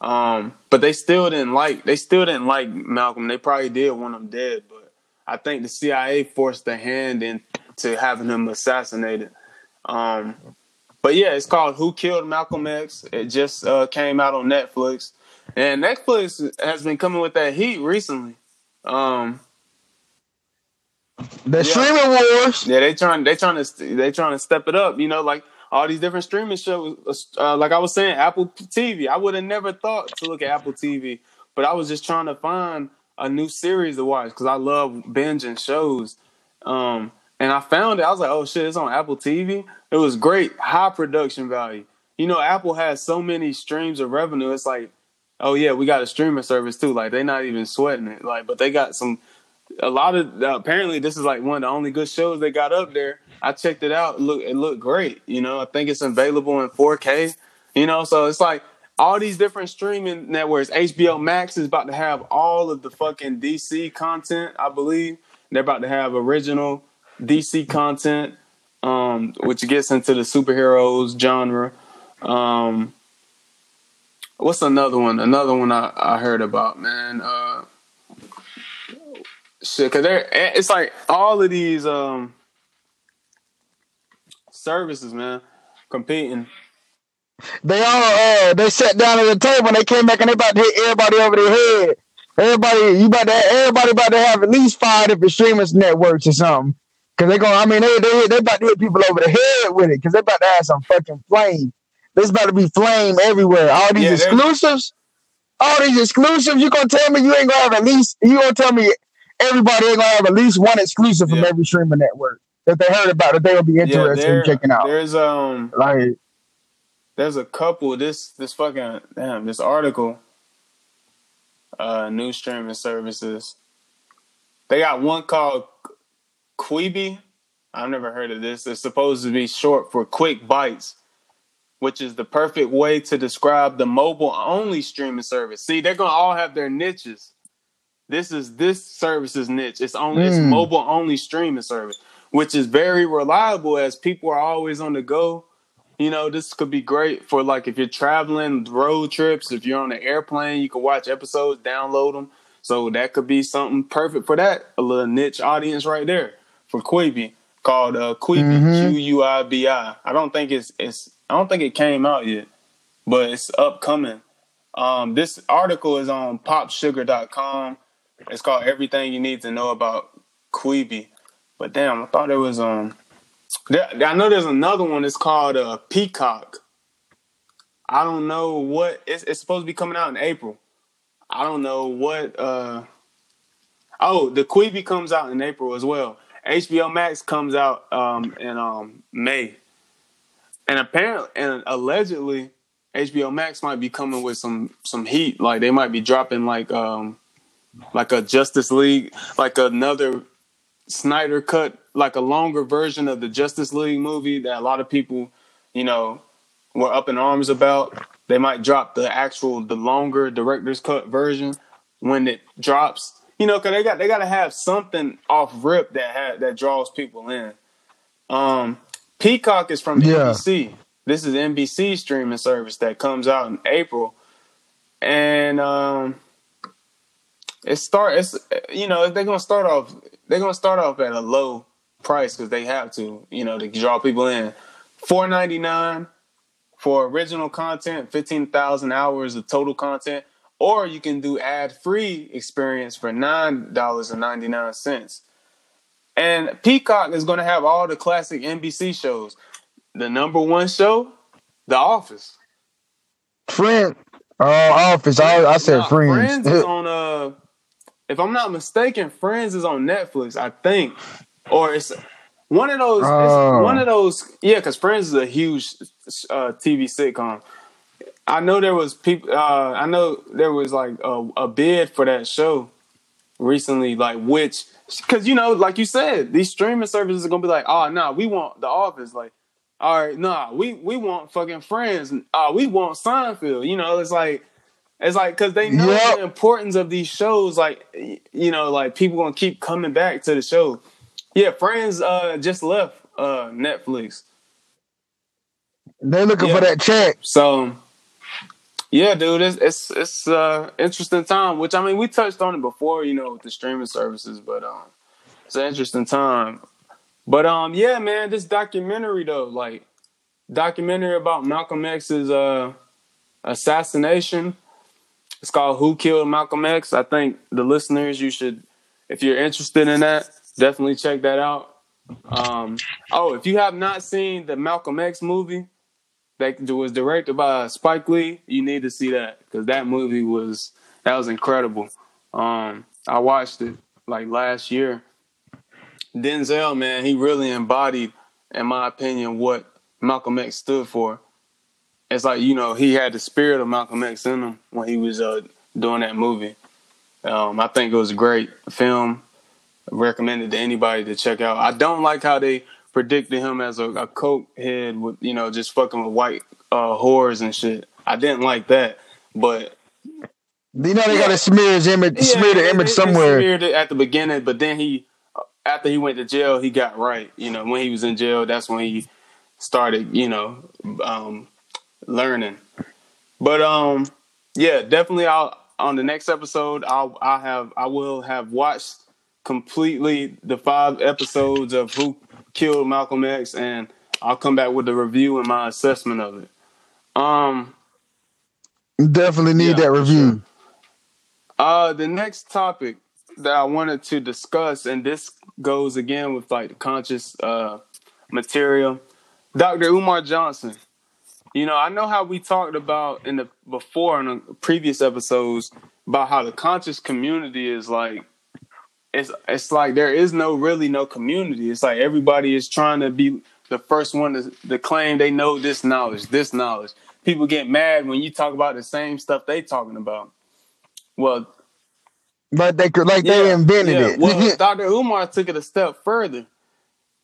S1: Um, but they still didn't like they still didn't like Malcolm. They probably did want him dead, but I think the CIA forced the hand into having him assassinated. Um, but yeah, it's called "Who Killed Malcolm X." It just uh, came out on Netflix, and Netflix has been coming with that heat recently. Um,
S2: the yeah. streaming wars.
S1: Yeah, they trying they trying to they trying to step it up. You know, like all these different streaming shows. Uh, like I was saying, Apple TV. I would have never thought to look at Apple TV, but I was just trying to find a new series to watch because I love binging shows. Um, and I found it. I was like, oh shit, it's on Apple TV. It was great, high production value. You know, Apple has so many streams of revenue. It's like oh yeah, we got a streaming service too. Like they're not even sweating it. Like, but they got some. A lot of apparently this is like one of the only good shows they got up there. I checked it out. It look, it looked great. You know, I think it's available in 4K. You know, so it's like all these different streaming networks. HBO Max is about to have all of the fucking DC content, I believe. They're about to have original DC content, um, which gets into the superheroes genre. Um, what's another one? Another one I, I heard about, man. Uh, shit, cause they're it's like all of these um services, man, competing.
S2: They all uh, they sat down at the table and they came back and they about to hit everybody over their head. Everybody, you about to everybody about to have at least five different streamers networks or something. Cause they going, I mean, they they they about to hit people over the head with it. Cause they about to have some fucking flame. There's about to be flame everywhere. All these
S1: Yeah,
S2: exclusives, all these exclusives. You gonna tell me you ain't gonna have at least? You gonna tell me everybody ain't gonna have at least one exclusive from
S1: Yeah.
S2: every streaming network that they heard about that they will be
S1: Yeah,
S2: interested
S1: there,
S2: in checking out?
S1: there's um
S2: Like,
S1: there's a couple this this fucking damn this article uh new streaming services. They got one called quibi. I've never heard of this. It's supposed to be short for quick bites which is the perfect way to describe the mobile only streaming service. See they're gonna all have their niches this is this service's niche it's only it's
S2: Mm.
S1: mobile only streaming service which is very reliable as people are always on the go you know, this could be great for like if you're traveling road trips, if you're on an airplane, you can watch episodes, download them. So that could be something perfect for that. A little niche audience right there for Quibi called uh, Quibi
S2: Mhm.
S1: Q U I B I. I don't think it's it's I don't think it came out yet, but it's upcoming. Um, this article is on popsugar.com. It's called Everything You Need to Know About Quibi. But damn, I thought it was um there, I know there's another one. It's called uh, Peacock. I don't know what it's, it's supposed to be coming out in April. I don't know what. uh Oh, the Quibi comes out in April as well. HBO Max comes out um in um May, and apparently and allegedly HBO Max might be coming with some some heat. Like they might be dropping like um like a Justice League, like another Snyder cut, like a longer version of the Justice League movie that a lot of people, you know, were up in arms about. They might drop the actual, the longer director's cut version when it drops. You know, cause they got they got to have something off rip that ha- that draws people in. Um, Peacock is from
S2: Yeah.
S1: NBC. This is NBC streaming service that comes out in April, and um, it start. It's you know they're gonna start off. They're gonna start off at a low price because they have to. You know to draw people in. Four ninety nine for original content, fifteen thousand hours of total content, or you can do ad free experience for nine dollars and ninety nine cents. And Peacock is going to have all the classic NBC shows. The number one show, The Office.
S2: friend, oh, office. I, I said
S1: Nah,
S2: friends.
S1: Friends is [laughs] on uh, if I'm not mistaken, Friends is on Netflix. I think, or it's one of those.
S2: Oh.
S1: It's one of those. Yeah, because Friends is a huge uh, TV sitcom. I know there was people. Uh, I know there was like a, a bid for that show recently, like which because you know, like you said, these streaming services are gonna be like, oh no, we want The Office, like. All right, nah, we we want fucking Friends. Uh, we want Seinfeld. You know, it's like it's like because they know
S2: Yep.
S1: the importance of these shows. Like you know, like people gonna keep coming back to the show. Yeah, Friends uh just left uh Netflix.
S2: They're looking
S1: Yeah.
S2: for that check.
S1: So yeah, dude, it's it's it's uh interesting time. Which I mean, we touched on it before, you know, with the streaming services, but um, it's an interesting time. But um, yeah, man, this documentary though, like documentary about Malcolm X's uh assassination. It's called Who Killed Malcolm X. I think the listeners, you should, if you're interested in that, definitely check that out. Um, oh, if you have not seen the Malcolm X movie, that was directed by Spike Lee, you need to see that because that movie was that was incredible. Um, I watched it like last year. Denzel, man, he really embodied, in my opinion, what Malcolm X stood for. It's like you know he had the spirit of Malcolm X in him when he was uh, doing that movie. Um, I think it was a great film. Recommended to anybody to check out. I don't like how they predicted him as a, a coke head with you know just fucking with white uh, whores and shit. I didn't like that, but
S2: you know they yeah. got to smear his image, yeah, smear the image
S1: they,
S2: somewhere.
S1: They smeared it at the beginning, but then he, after he went to jail, he got right. You know, when he was in jail, that's when he started, you know, um, learning. But um, yeah, definitely. I'll on the next episode. I'll I have I will have watched completely the five episodes of Who Killed Malcolm X, and I'll come back with a review and my assessment of it. Um,
S2: definitely need yeah, that review. Sure.
S1: Uh, the next topic that I wanted to discuss, and this goes again with like the conscious uh material. Dr. Umar Johnson. You know, I know how we talked about in the before in the previous episodes about how the conscious community is like it's it's like there is no really no community. It's like everybody is trying to be the first one to, to claim they know this knowledge, this knowledge. People get mad when you talk about the same stuff they talking about. Well,
S2: but they could like yeah, they invented yeah. it.
S1: Well, [laughs] Dr. Umar took it a step further.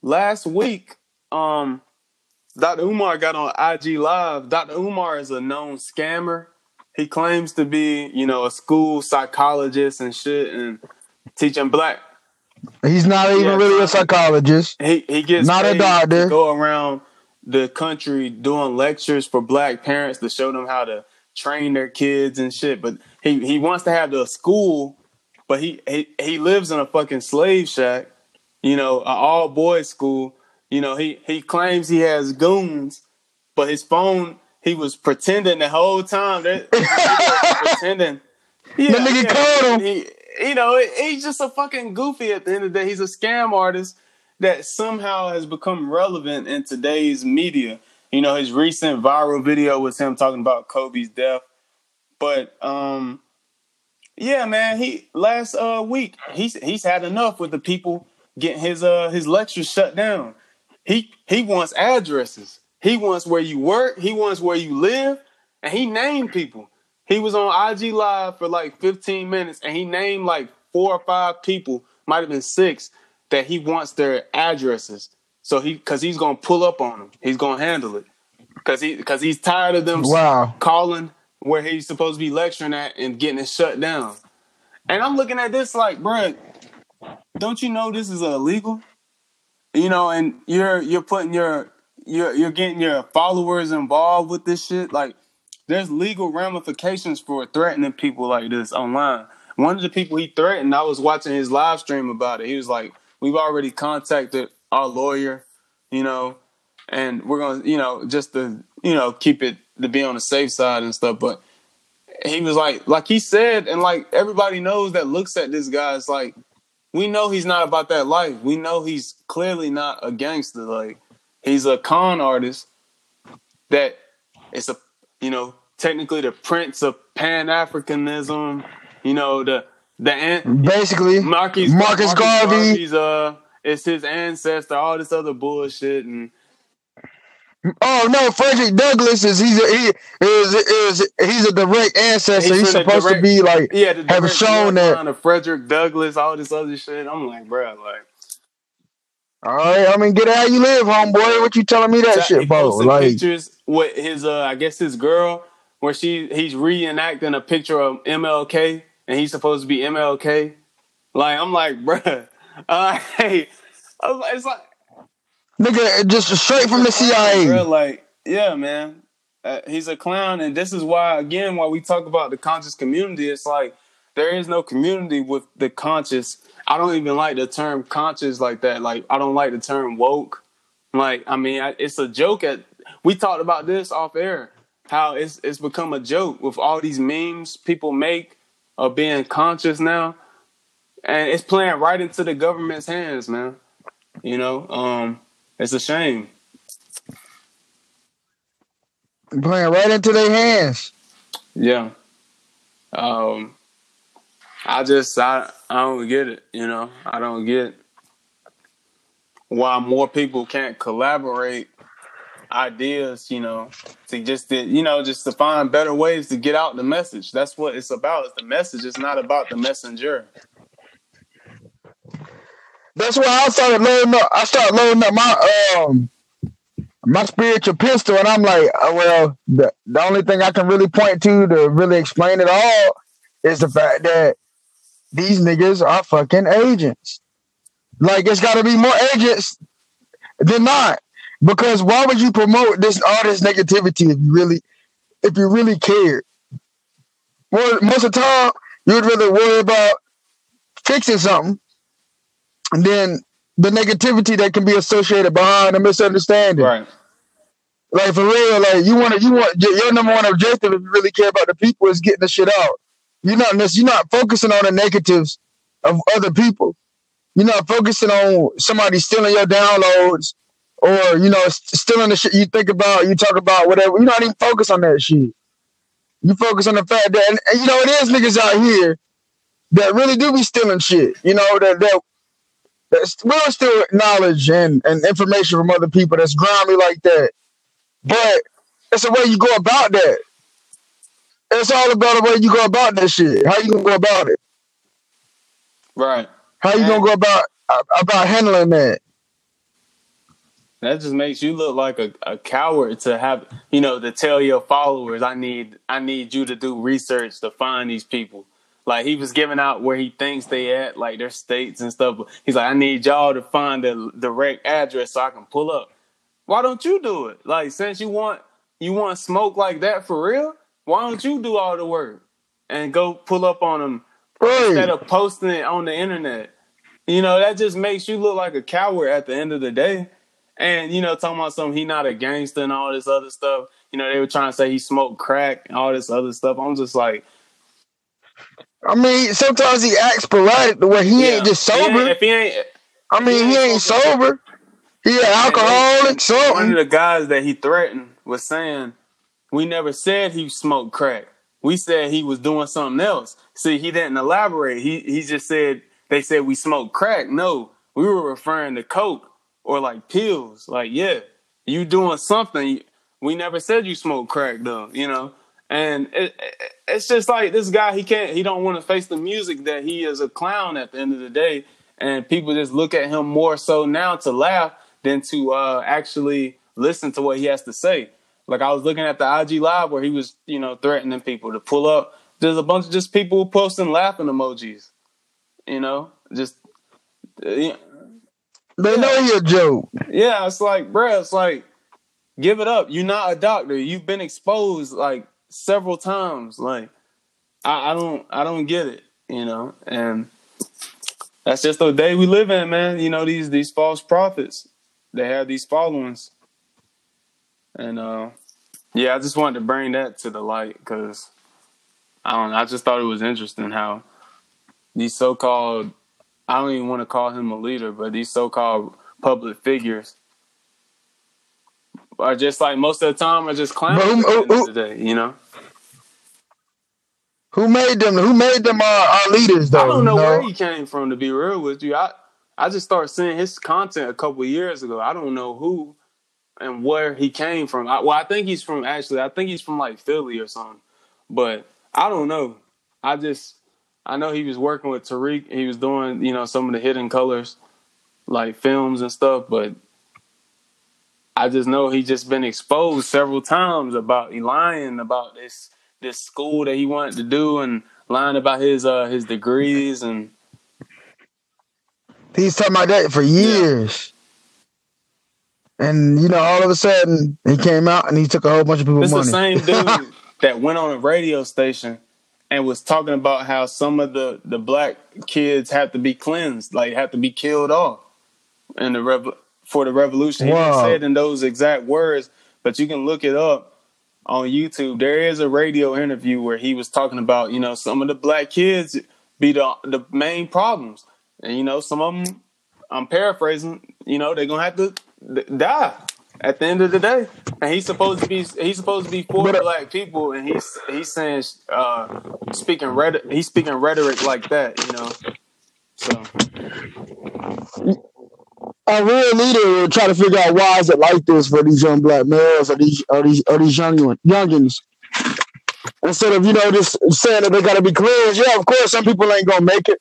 S1: Last week, um, Dr. Umar got on IG Live. Dr. Umar is a known scammer. He claims to be, you know, a school psychologist and shit and teaching black.
S2: He's not even yeah, really a psychologist.
S1: He he gets not a doctor. go around the country doing lectures for black parents to show them how to train their kids and shit. But he, he wants to have the school, but he, he he lives in a fucking slave shack, you know, an all boys school you know, he he claims he has goons, but his phone he was pretending the whole time that [laughs] pretending.
S2: Yeah, the nigga yeah, called him.
S1: He, you know, he's just a fucking goofy at the end of the day. He's a scam artist that somehow has become relevant in today's media. You know, his recent viral video was him talking about Kobe's death. But um yeah, man, he last uh week he's he's had enough with the people getting his uh his lectures shut down. He he wants addresses. He wants where you work. He wants where you live, and he named people. He was on IG Live for like 15 minutes, and he named like four or five people, might have been six, that he wants their addresses. So he, because he's gonna pull up on them. He's gonna handle it. Cause he, cause he's tired of them
S2: wow.
S1: calling where he's supposed to be lecturing at and getting it shut down. And I'm looking at this like, bruh, don't you know this is illegal? You know, and you're you're putting your you're you're getting your followers involved with this shit. Like, there's legal ramifications for threatening people like this online. One of the people he threatened, I was watching his live stream about it. He was like, "We've already contacted our lawyer, you know, and we're gonna, you know, just to, you know, keep it to be on the safe side and stuff." But he was like, like he said, and like everybody knows that looks at this guy, it's like we know he's not about that life. We know he's clearly not a gangster. Like he's a con artist that is a you know technically the prince of Pan Africanism. You know the the
S2: basically
S1: Marcus,
S2: Marcus, Marcus Garvey.
S1: Garvey's uh, it's his ancestor. All this other bullshit and
S2: Oh no, Frederick Douglass is he's a, he is is he's a direct ancestor. He's, he's supposed direct, to be like yeah, the have shown that
S1: of Frederick Douglass, all this other shit. I'm like, bro, like.
S2: All right, I mean, get out how you live, homeboy. What you telling me that so shit, bro? Like
S1: pictures with his, uh, I guess his girl, where she he's reenacting a picture of MLK, and he's supposed to be MLK. Like I'm like, bro, uh, hey, it's like
S2: Nigga, just straight from the CIA.
S1: Bro, like, yeah, man. Uh, he's a clown, and this is why, again, why we talk about the conscious community. It's like there is no community with the conscious. I don't even like the term conscious like that. Like, I don't like the term woke. Like, I mean, I, it's a joke. At we talked about this off air. How it's it's become a joke with all these memes people make of being conscious now, and it's playing right into the government's hands, man. You know, um, it's a shame.
S2: Playing right into their hands.
S1: Yeah. Um I just I I don't get it, you know. I don't get why more people can't collaborate ideas, you know, to just to, you know just to find better ways to get out the message. That's what it's about. It's the message. It's not about the messenger.
S2: That's why I started loading up. I started loading up my um my spiritual pistol, and I'm like, oh, well, the the only thing I can really point to to really explain it all is the fact that these niggas are fucking agents. Like it's got to be more agents than not. Because why would you promote this all this negativity if you really if you really cared? Most of the time you would rather worry about fixing something and then the negativity that can be associated behind a misunderstanding.
S1: Right.
S2: Like for real, like you want to, you want your number one objective if you really care about the people is getting the shit out. You're not you're not focusing on the negatives of other people. You're not focusing on somebody stealing your downloads or you know stealing the shit you think about. You talk about whatever. You're not even focus on that shit. You focus on the fact that and, and you know it is niggas out here that really do be stealing shit. You know that that that's will steal knowledge and, and information from other people that's grimy like that. But it's the way you go about that. It's all about the way you go about that shit. How you gonna go about it?
S1: Right.
S2: How you gonna go about about handling that?
S1: That just makes you look like a, a coward to have you know to tell your followers I need I need you to do research to find these people. Like he was giving out where he thinks they at, like their states and stuff. He's like, I need y'all to find the direct address so I can pull up. Why don't you do it? Like since you want you want smoke like that for real, why don't you do all the work and go pull up on them instead of posting it on the internet? You know that just makes you look like a coward at the end of the day. And you know, talking about something he not a gangster and all this other stuff. You know, they were trying to say he smoked crack and all this other stuff. I'm just like,
S2: I mean, sometimes he acts sporadic the way he
S1: yeah,
S2: ain't just
S1: he ain't-
S2: sober.
S1: if he ain't,
S2: I mean, he ain't sober. He an alcoholic,
S1: One of the guys that he threatened was saying, "We never said he smoked crack. We said he was doing something else." See, he didn't elaborate. He he just said they said we smoked crack. No, we were referring to coke or like pills. Like, yeah, you doing something. We never said you smoked crack though. You know. And it, it, it's just like this guy. He can't. He don't want to face the music that he is a clown at the end of the day. And people just look at him more so now to laugh than to uh, actually listen to what he has to say. Like I was looking at the IG live where he was, you know, threatening people to pull up. There's a bunch of just people posting laughing emojis. You know, just uh, yeah,
S2: They know a joke.
S1: yeah. It's like, bruh, it's like, give it up. You're not a doctor. You've been exposed like several times. Like, I, I don't, I don't get it. You know, and that's just the day we live in, man. You know, these these false prophets, they have these followings, and uh, yeah, I just wanted to bring that to the light because I don't. know, I just thought it was interesting how these so-called I don't even want to call him a leader, but these so-called public figures are just like most of the time are just clowns
S2: But who-
S1: at the end
S2: who-
S1: of the day, you know.
S2: Who made them? Who made them our, our leaders? Though
S1: I don't know
S2: you
S1: where he came from to be real with you. I I just started seeing his content a couple years ago. I don't know who and where he came from. I, well, I think he's from actually. I think he's from like Philly or something, but I don't know. I just I know he was working with Tariq. He was doing you know some of the hidden colors like films and stuff, but I just know he just been exposed several times about lying about this this school that he wanted to do and lying about his uh his degrees and
S2: He's talking about that for years. And you know, all of a sudden he came out and he took a whole bunch of people.
S1: It's the same dude [laughs] that went on a radio station and was talking about how some of the, the black kids have to be cleansed, like have to be killed off in the rev- for the revolution. He didn't
S2: Wow.
S1: say it in those exact words, but you can look it up on YouTube. There is a radio interview where he was talking about, you know, some of the black kids be the the main problems, and you know, some of them. I'm paraphrasing. You know, they're gonna have to die at the end of the day. And he's supposed to be he's supposed to be for
S2: uh,
S1: black people, and he's he's saying uh, speaking rhetoric, he's speaking rhetoric like that. You know, so
S2: a real leader will try to figure out why is it like this for these young black males or these or these or these young youngins. Instead of you know just saying that they got to be cleansed. Yeah, of course, some people ain't gonna make it.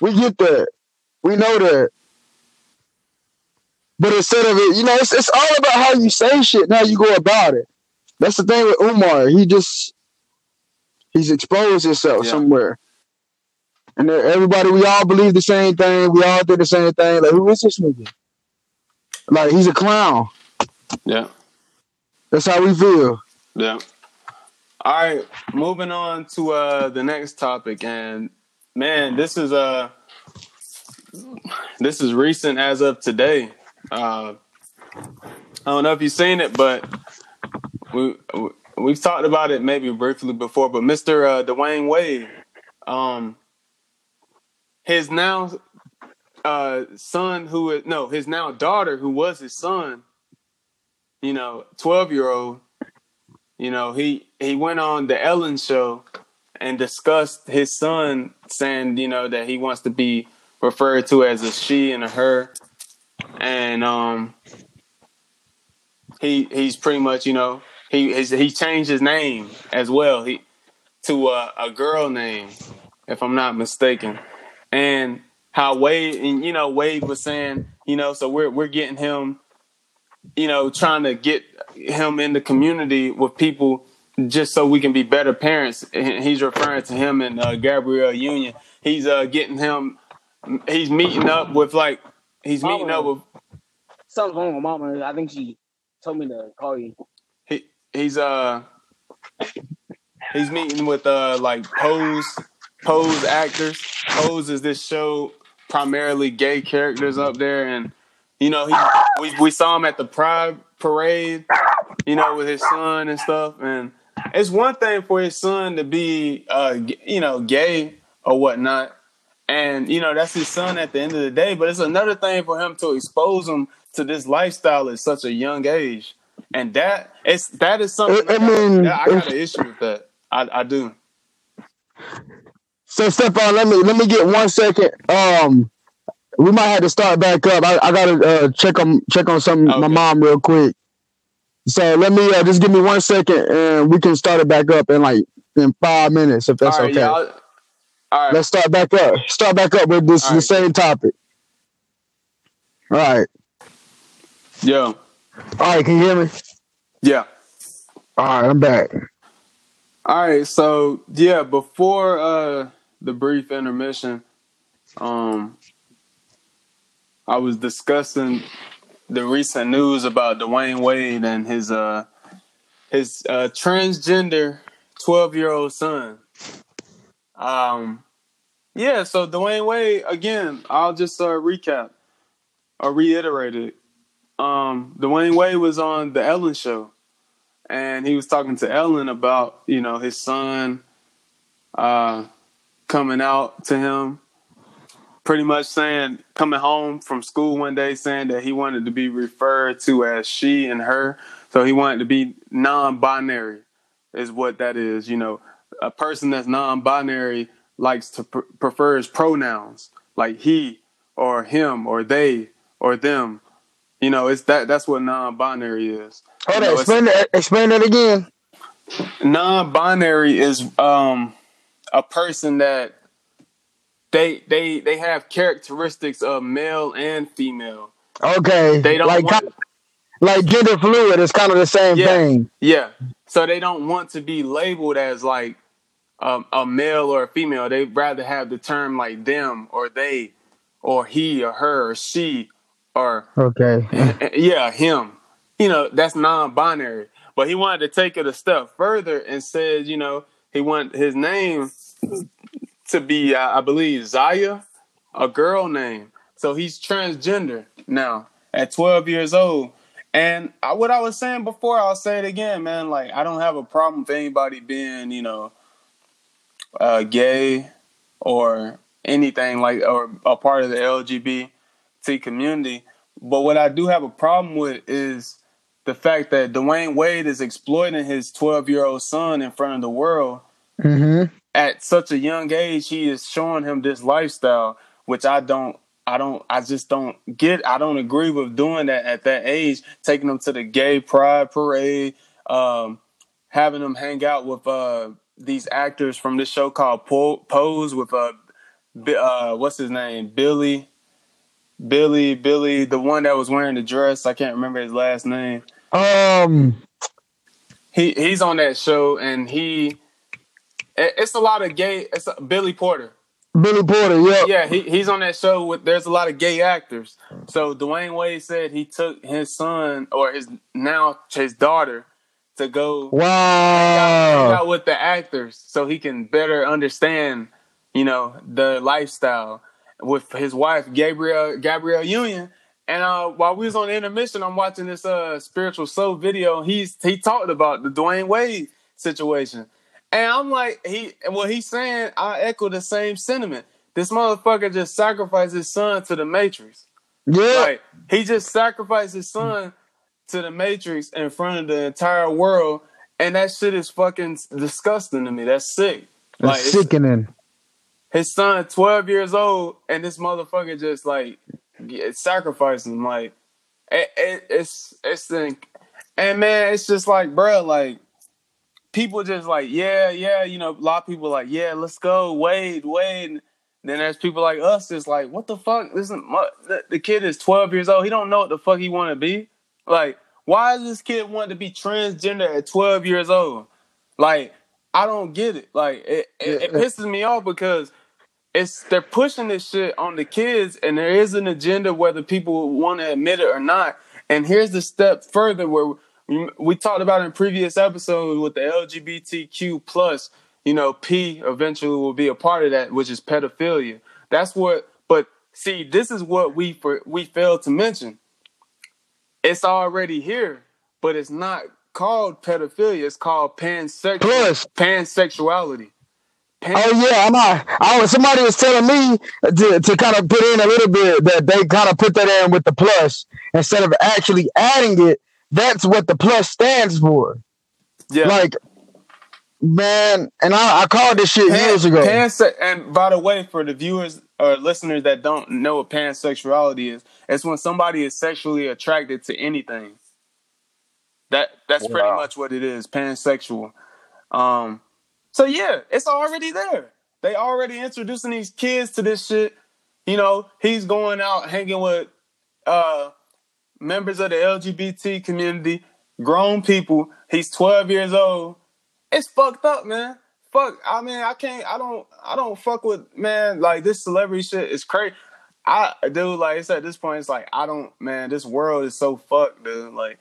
S2: We get that. We know that. But instead of it, you know, it's it's all about how you say shit and how you go about it. That's the thing with Umar. He just he's exposed himself yeah. somewhere. And everybody, we all believe the same thing. We all did the same thing. Like, who is this nigga? Like, he's a clown.
S1: Yeah.
S2: That's how we feel.
S1: Yeah. All right, moving on to uh the next topic, and man, this is uh this is recent as of today. Uh, I don't know if you've seen it, but we we've talked about it maybe briefly before. But Mr. Uh, Dwyane Wade, um, his now uh, son who is no his now daughter who was his son you know 12 year old you know he he went on the ellen show and discussed his son saying you know that he wants to be referred to as a she and a her. And um he he's pretty much you know he he changed his name as well. He to a, a girl name if i'm not mistaken and how Wade and you know Wade was saying, you know, so we're we're getting him, you know, trying to get him in the community with people just so we can be better parents. And he's referring to him and uh, Gabrielle Union. He's uh, getting him. He's meeting up with like he's Mama, meeting up with.
S3: Something's wrong with Mama. I think she told me to call you.
S1: He he's uh he's meeting with uh like Pose Pose actors. Pose is this show primarily gay characters up there, and you know he we we saw him at the Pride parade, you know, with his son and stuff. And it's one thing for his son to be, uh, you know, gay or whatnot, and you know that's his son at the end of the day. But it's another thing for him to expose him to this lifestyle at such a young age, and that it's that is something. I, mean, I got an issue with that. I, I do.
S2: So Stephon, let me let me get one second. Um, we might have to start back up. I, I gotta uh, check on check on some okay. my mom real quick. So let me uh, just give me one second, and we can start it back up in like in five minutes if that's okay. Yeah, all right. Let's start back up. Start back up with this the same topic. All right.
S1: Yo.
S2: All right. Can you hear me?
S1: Yeah.
S2: All right. I'm back.
S1: All right. So yeah, before uh the brief intermission, um, I was discussing the recent news about Dwyane Wade and his uh his uh, transgender twelve year old son. Um, yeah. So Dwyane Wade again. I'll just uh, recap or reiterate it. Um, Dwyane Wade was on the Ellen Show, and he was talking to Ellen about you know his son. Uh, coming out to him, pretty much saying, coming home from school one day saying that he wanted to be referred to as she and her. So he wanted to be non binary, is what that is. You know, a person that's non binary likes to pr- prefers pronouns like he or him or they or them. You know, it's that that's what non-binary is.
S2: Hold
S1: on,
S2: explain that explain that again.
S1: Non-binary is um a person that they they they have characteristics of male and female.
S2: Okay. They don't like want, like gender fluid is kind of the same
S1: yeah,
S2: thing.
S1: Yeah. So they don't want to be labeled as like um, a male or a female. They'd rather have the term like them or they or he or her or she or
S2: okay. [laughs]
S1: yeah, him. You know, that's non-binary. But he wanted to take it a step further and said, you know, he want his name to be, uh, I believe, Zaya, a girl name. So he's transgender now at 12 years old. And I, what I was saying before, I'll say it again, man. Like, I don't have a problem with anybody being, you know, uh, gay or anything like, or a part of the LGBT community. But what I do have a problem with is the fact that Dwyane Wade is exploiting his 12 year old son in front of the world
S2: Mm-hmm.
S1: At such a young age, he is showing him this lifestyle, which I don't I don't. I just don't get. I don't agree with doing that at that age. Taking them to the gay pride parade, um, having them hang out with uh, these actors from this show called Pose with uh, uh, what's his name, Billy, Billy, Billy, the one that was wearing the dress. I can't remember his last name.
S2: Um,
S1: he he's on that show, and he it's a lot of gay. It's a, Billy Porter.
S2: Billy Porter, yeah,
S1: yeah, he, he's on that show with. There's a lot of gay actors. So Dwyane Wade said he took his son or his now his daughter to go
S2: wow
S1: hang out with the actors so he can better understand, you know, the lifestyle with his wife Gabrielle Gabrielle Union. And uh, while we was on intermission, I'm watching this uh, spiritual soul video. He's he talked about the Dwyane Wade situation. And I'm like, he what he's saying, I echo the same sentiment. This motherfucker just sacrificed his son to the Matrix.
S2: Yeah.
S1: Like he just sacrificed his son to the Matrix in front of the entire world. And that shit is fucking disgusting to me. That's sick.
S2: That's like sickening.
S1: His son, 12 years old, and this motherfucker just like sacrificing him. Like it, it, it's it's the, and man, it's just like, bro, like people just like, yeah, yeah, you know, a lot of people like, yeah, let's go, Wade, Wade. Then there's people like us, just like, what the fuck? Listen, my, the, the, kid is 12 years old. He don't know what the fuck he want to be. Like, why is this kid want to be transgender at 12 years old? Like, I don't get it. Like, it, it, it pisses me off because it's they're pushing this shit on the kids, and there is an agenda whether people want to admit it or not. And here's the step further where we talked about in previous episodes with the LGBTQ plus, you know, P eventually will be a part of that, which is pedophilia. That's what. But see, this is what we for, we failed to mention. It's already here, but it's not called pedophilia. It's called pansexual plus. pansexuality.
S2: Oh yeah, I'm not. I was, somebody was telling me to, to kind of put in a little bit that they kind of put that in with the plus instead of actually adding it that's what the plus stands for. Yeah. Like, man, and I, I called this shit Pan, years ago.
S1: Panse- and by the way, for the viewers or listeners that don't know what pansexuality is, it's when somebody is sexually attracted to anything. That that's wow. pretty much what it is, pansexual. Um, so yeah, it's already there. They already introducing these kids to this shit. You know, he's going out hanging with uh members of the LGBT community, grown people. He's 12 years old. It's fucked up, man. Fuck. I mean, I can't. I don't. I don't fuck with man. Like this celebrity shit is crazy. I dude, like it's at this point, it's like I don't. Man, this world is so fucked, dude. Like,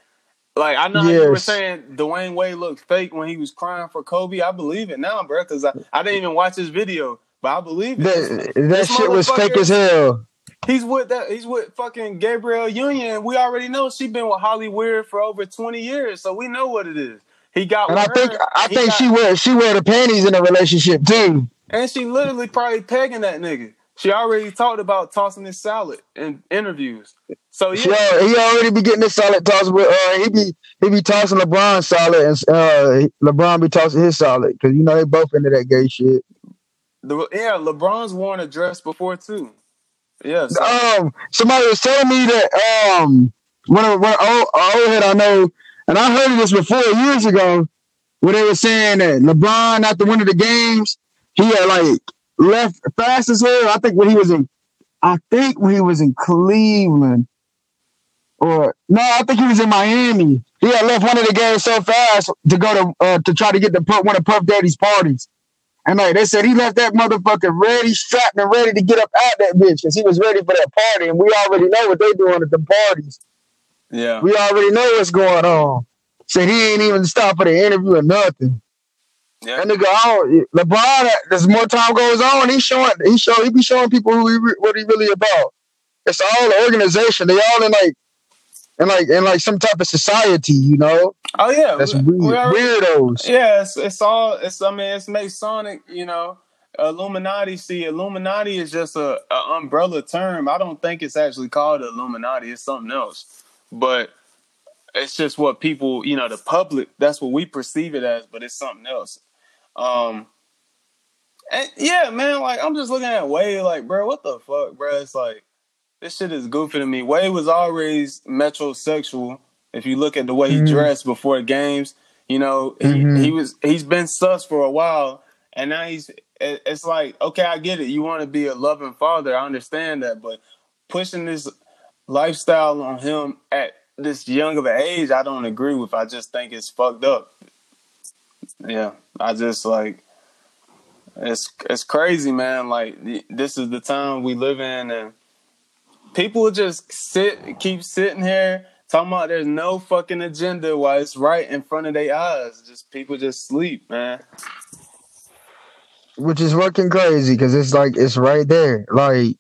S1: like I know yes. you were saying Dwyane Wade looked fake when he was crying for Kobe. I believe it now, bro, because I, I didn't even watch this video, but I believe it.
S2: That, that shit was fake as hell.
S1: He's with that. He's with fucking Gabrielle Union. We already know she been with Holly Weird for over twenty years, so we know what it is. He got.
S2: And
S1: I
S2: her, think
S1: I
S2: think got, she wear she wear the panties in a relationship too.
S1: And she literally probably pegging that nigga. She already talked about tossing his salad in interviews. So yeah,
S2: yeah he already be getting his salad tossed with. Uh, he be he be tossing LeBron salad and uh, LeBron be tossing his salad because you know they both into that gay shit.
S1: The, yeah, LeBron's worn a dress before too. Yes.
S2: Um, somebody was telling me that um one of one old, old head I know, and I heard this before years ago, where they were saying that LeBron after one of the games, he had like left fast as hell. I think when he was in, I think when he was in Cleveland, or no, I think he was in Miami. He had left one of the games so fast to go to uh, to try to get to put one of Puff Daddy's parties. And like they said, he left that motherfucker ready, strapped and ready to get up out that bitch because he was ready for that party. And we already know what they doing at the parties.
S1: Yeah.
S2: We already know what's going on. Said he ain't even stopped for the interview or nothing. Yeah. And nigga, oh, LeBron, as more time goes on, he's showing, he show, he be showing people who he, what he really about. It's all the organization. They all in like in like in like some type of society, you know.
S1: Oh yeah,
S2: that's we, weird, already, weirdos.
S1: Yeah, it's, it's all. It's I mean, it's Masonic, you know. Illuminati. See, Illuminati is just a, a, umbrella term. I don't think it's actually called Illuminati. It's something else. But it's just what people, you know, the public. That's what we perceive it as. But it's something else. Um. And yeah, man. Like I'm just looking at Wade. Like, bro, what the fuck, bro? It's like this shit is goofy to me. Wade was always metrosexual. If you look at the way he
S2: Mhm.
S1: dressed before games, you know he,
S2: Mhm.
S1: he was he's been sus for a while, and now he's. It's like okay, I get it. You want to be a loving father, I understand that, but pushing this lifestyle on him at this young of an age, I don't agree with. I just think it's fucked up. Yeah, I just like it's it's crazy, man. Like this is the time we live in, and people just sit, keep sitting here talking about there's no fucking agenda while it's right in front of their eyes. Just people just sleep, man.
S2: which is working crazy because it's like it's right there. Like,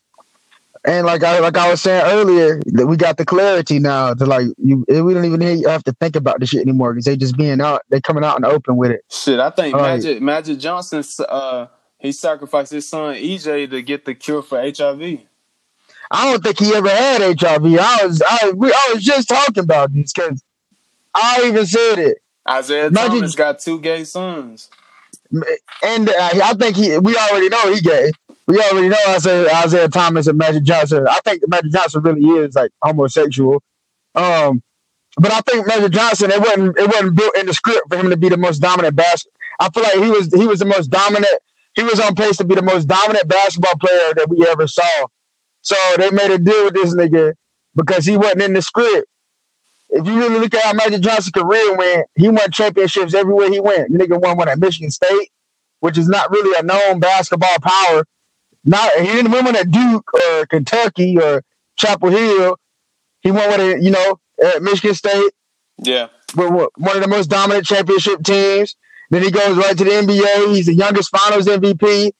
S2: and like I like I was saying earlier, that we got the clarity now to like you. We don't even have to think about this shit anymore because they just being out. They coming out in the open with it.
S1: Shit, I think
S2: All right.
S1: Magic Magic Johnson, uh, he sacrificed his son EJ to get the cure for HIV.
S2: I don't think he ever had HIV. I was I we I was just talking about this because I even said it.
S1: Isaiah
S2: Magic-
S1: Thomas got two gay sons.
S2: And uh, I think he, we already know he gay. We already know Isaiah, Isaiah Thomas and Magic Johnson. I think Magic Johnson really is like homosexual. Um, but I think Magic Johnson, it wasn't it wasn't built in the script for him to be the most dominant basket. I feel like he was he was the most dominant. He was on pace to be the most dominant basketball player that we ever saw. So they made a deal with this nigga because he wasn't in the script. If you really look at how Magic Johnson's career went, he won championships everywhere he went. The nigga won one at Michigan State, which is not really a known basketball power. Not he didn't win one at Duke or Kentucky or Chapel Hill. He won one at you know at Michigan State
S1: Yeah,
S2: with with one of the most dominant championship teams. Then he goes right to the NBA. He's the youngest Finals MVP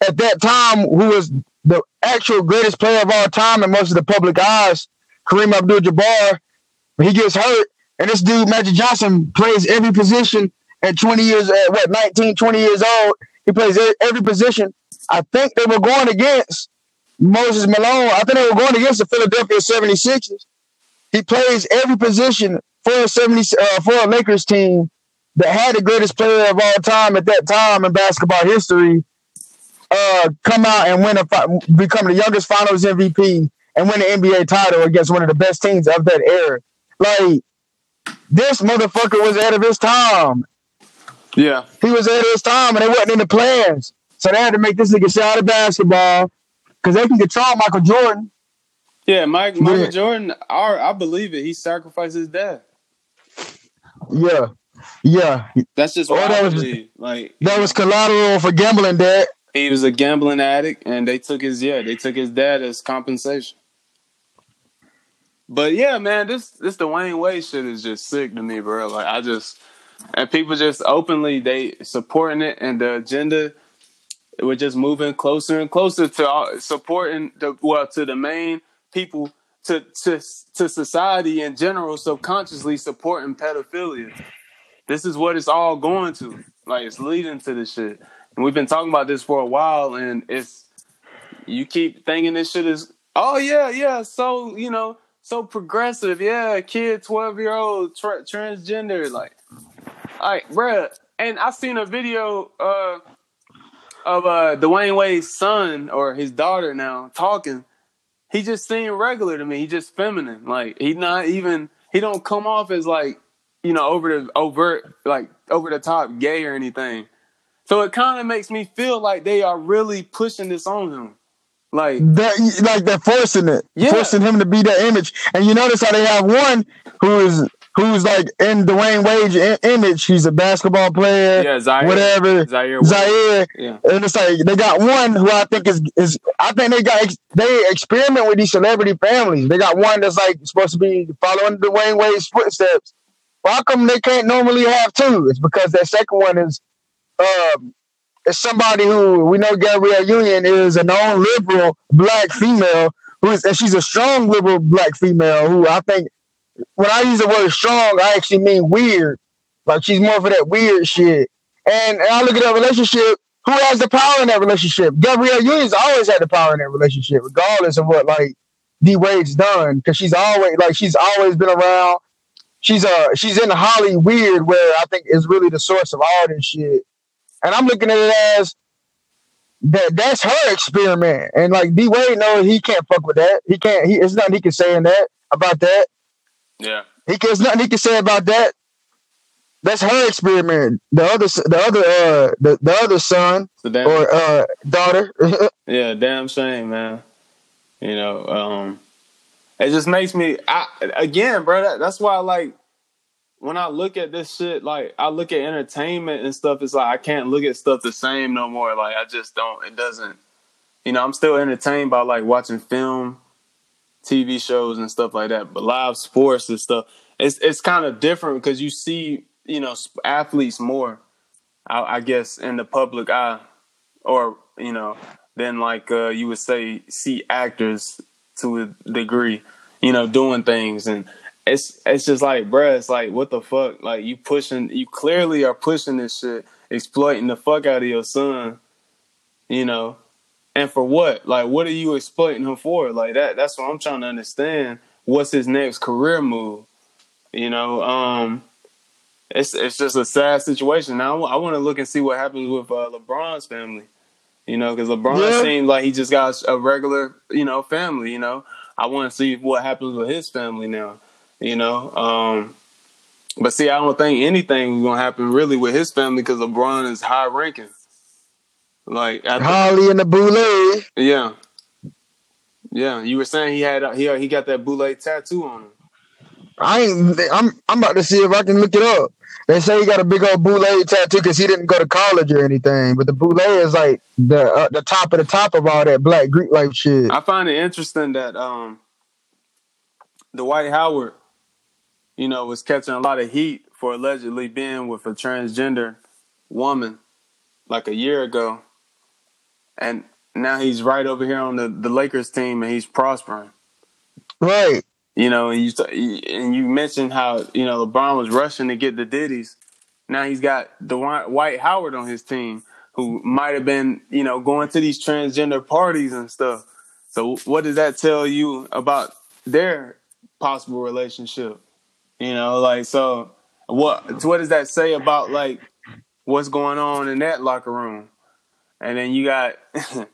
S2: at that time. Who was the actual greatest player of all time in most of the public eyes? Kareem Abdul-Jabbar. He gets hurt, and this dude Magic Johnson plays every position at 20 years, at what 19, 20 years old. He plays every position. I think they were going against Moses Malone. I think they were going against the Philadelphia 76ers. He plays every position for a 70 uh, for a Lakers team that had the greatest player of all time at that time in basketball history uh, come out and win a fi- become the youngest Finals MVP and win an NBA title against one of the best teams of that era. Like this motherfucker was ahead of his time.
S1: Yeah.
S2: He was ahead of his time, and it wasn't in the plans. So they had to make this nigga shit out of basketball because they can control Michael Jordan.
S1: Yeah, Mike Michael
S2: Yeah.
S1: Jordan, I, I believe it. He sacrificed his dad.
S2: Yeah, yeah.
S1: That's just
S2: Oh,
S1: what
S2: that
S1: I
S2: was-
S1: believe. Like
S2: That was collateral for gambling debt.
S1: he was a gambling addict, and they took his yeah, they took his dad as compensation. But yeah, man, this this Dwyane Wade shit is just sick to me, bro. Like I just and people just openly they supporting it, and the agenda we're just moving closer and closer to supporting the well to the main people to to to society in general, subconsciously supporting pedophilia. This is what it's all going to. Like it's leading to this shit. And we've been talking about this for a while, and it's you keep thinking this shit is oh yeah yeah so you know so progressive yeah kid twelve year old tra- transgender like like bruh and I seen a video uh of uh Dwyane Wade's son or his daughter now talking he just seemed regular to me he just feminine like he not even he don't come off as like you know over the overt like over the top gay or anything so it kind of makes me feel like they are really pushing this on him. Like,
S2: That like they're forcing it,
S1: Yeah.
S2: forcing him to be that image. And you notice how they have one who is who's like in Dwyane Wade's i- image. He's a basketball player,
S1: yeah, Zaire,
S2: whatever.
S1: Zaire,
S2: Zaire,
S1: yeah,
S2: and it's like they got one who I think is is I think they got ex- they experiment with these celebrity families. They got one that's like supposed to be following Dwyane Wade's footsteps. How come they can't normally have two? It's because that second one is um is somebody who we know Gabrielle Union is a known liberal black female who is and she's a strong liberal black female who I think when I use the word strong, I actually mean weird. Like she's more for that weird shit. And, and I look at that relationship. Who has the power in that relationship? Gabrielle Union's always had the power in that relationship, regardless of what like D Wade's done, because she's always like she's always been around. She's uh she's in Holly weird, where I think is really the source of all this shit. And I'm looking at it as that that's her experiment. And like D Wade knows he can't fuck with that. He can't. He it's nothing he can say in that about that.
S1: Yeah.
S2: He can, nothing he can say about that. That's her experiment. The other, the other, uh, the, the other son
S1: damn,
S2: or uh, daughter. [laughs]
S1: yeah, damn shame, man. You know, um, it just makes me. I again, bro. That, that's why, like, when I look at this shit, like, I look at entertainment and stuff. It's like I can't look at stuff the same no more. Like, I just don't. It doesn't. You know, I'm still entertained by like watching film, TV shows and stuff like that. But live sports and stuff, it's it's kind of different because you see you know athletes more, I, I, guess, in the public eye, or you know, than like uh, you would say see actors to a degree, you know, doing things and. It's it's just like, bruh, it's like, what the fuck? Like, you pushing, you clearly are pushing this shit, exploiting the fuck out of your son, you know, and for what? Like, what are you exploiting him for? Like that. That's what I'm trying to understand. What's his next career move? You know, um, it's it's just a sad situation. Now I want to look and see what happens with uh, LeBron's family. You know, because LeBron yeah. seems like he just got a regular, you know, family. You know, I want to see what happens with his family now. You know, um, but see, I don't think anything is gonna happen really with his family because LeBron is high ranking. Like
S2: Holly and the Boule.
S1: Yeah, yeah. You were saying he had he he got that Boule tattoo on him.
S2: I ain't. I'm. I'm about to see if I can look it up. They say he got a big old boule tattoo because he didn't go to college or anything. But the boule is like the uh, the top of the top of all that black Greek life shit.
S1: I find it interesting that um, Dwight Howard, you know, was catching a lot of heat for allegedly being with a transgender woman like a year ago, and now he's right over here on the the Lakers team and he's prospering.
S2: Right.
S1: You know, and you and you mentioned how you know LeBron was rushing to get the ditties. Now he's got the Dwight Howard on his team, who might have been you know going to these transgender parties and stuff. So what does that tell you about their possible relationship? You know, like so what what does that say about like what's going on in that locker room? And then you got [laughs]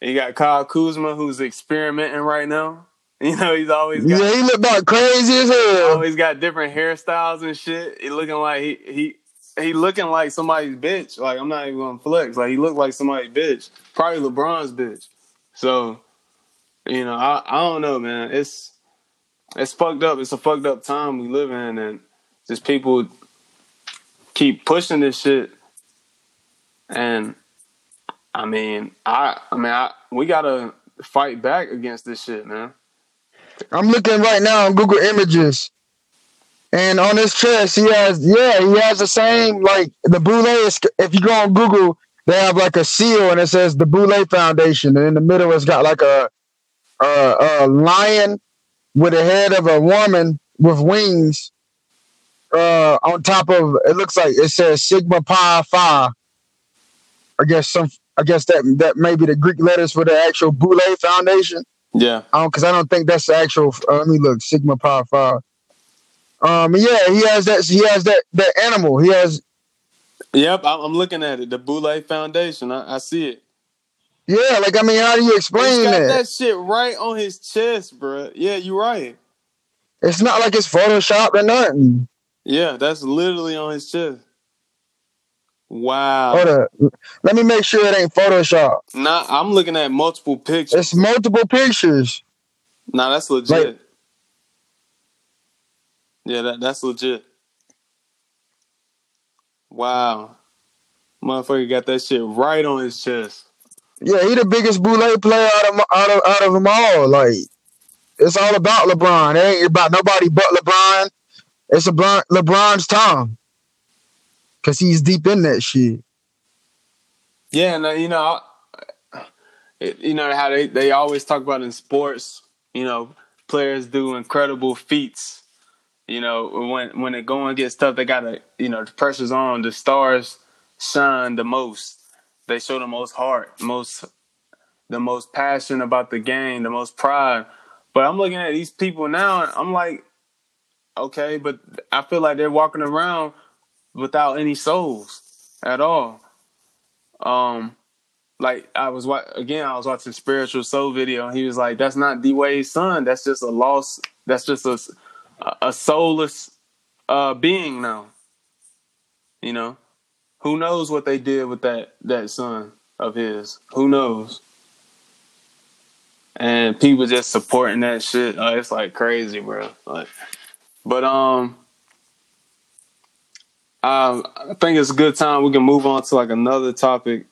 S1: you got Kyle Kuzma who's experimenting right now. [laughs] You know, he's always got,
S2: yeah. He looked about crazy as hell.
S1: Always got different hairstyles and shit. He looking like he he he looking like somebody's bitch. Like I'm not even gonna flex. Like he looked like somebody's bitch. Probably LeBron's bitch. So, you know, I I don't know, man. It's it's fucked up. It's a fucked up time we live in, and just people keep pushing this shit. And I mean, I I mean, I we gotta fight back against this shit, man.
S2: I'm looking right now on Google Images. And on his chest, he has, yeah, he has the same, like, the Boule is, if you go on Google, they have like a seal and it says the Boule Foundation. And in the middle, it's got like a, a, a lion with a head of a woman with wings. Uh, on top of it looks like it says Sigma Pi Phi. I guess some I guess that that may be the Greek letters for the actual Boule Foundation.
S1: Yeah.
S2: Because I don't think that's the actual. Uh, let me look. Sigma Pi Phi. Um. Yeah, he has that. He has that. That animal. He has.
S1: Yep, I'm looking at it. The Boule Foundation. I, I see it.
S2: Yeah, like I mean, how do you explain that?
S1: that shit right on his chest, bro. Yeah, you're right.
S2: It's not like it's photoshopped or nothing.
S1: Yeah, that's literally on his chest. Wow.
S2: Hold up. Let me make sure it ain't Photoshop.
S1: Nah, I'm looking at multiple pictures.
S2: It's multiple pictures.
S1: Nah, that's legit. Like, yeah, that, that's legit. Wow. Motherfucker got that shit right on his chest.
S2: Yeah, he the biggest boule player out of out of out of them all. Like it's all about LeBron. It ain't about nobody but LeBron. It's LeBron LeBron's time because he's deep in that shit.
S1: Yeah, and you know, you know how they they always talk about in sports. You know, players do incredible feats. You know, when when it going gets tough, they gotta you know the pressure's on. The stars shine the most. They show the most heart, most the most passion about the game, the most pride. But I'm looking at these people now, and I'm like, okay, but I feel like they're walking around without any souls at all. Um, like I was wa- again, I was watching spiritual soul video, and he was like, "That's not D Wade's son. That's just a lost. That's just a a soulless uh, being now. You know, who knows what they did with that that son of his? Who knows? And people just supporting that shit. Uh, it's like crazy, bro. Like, but um, I, I think it's a good time we can move on to like another topic.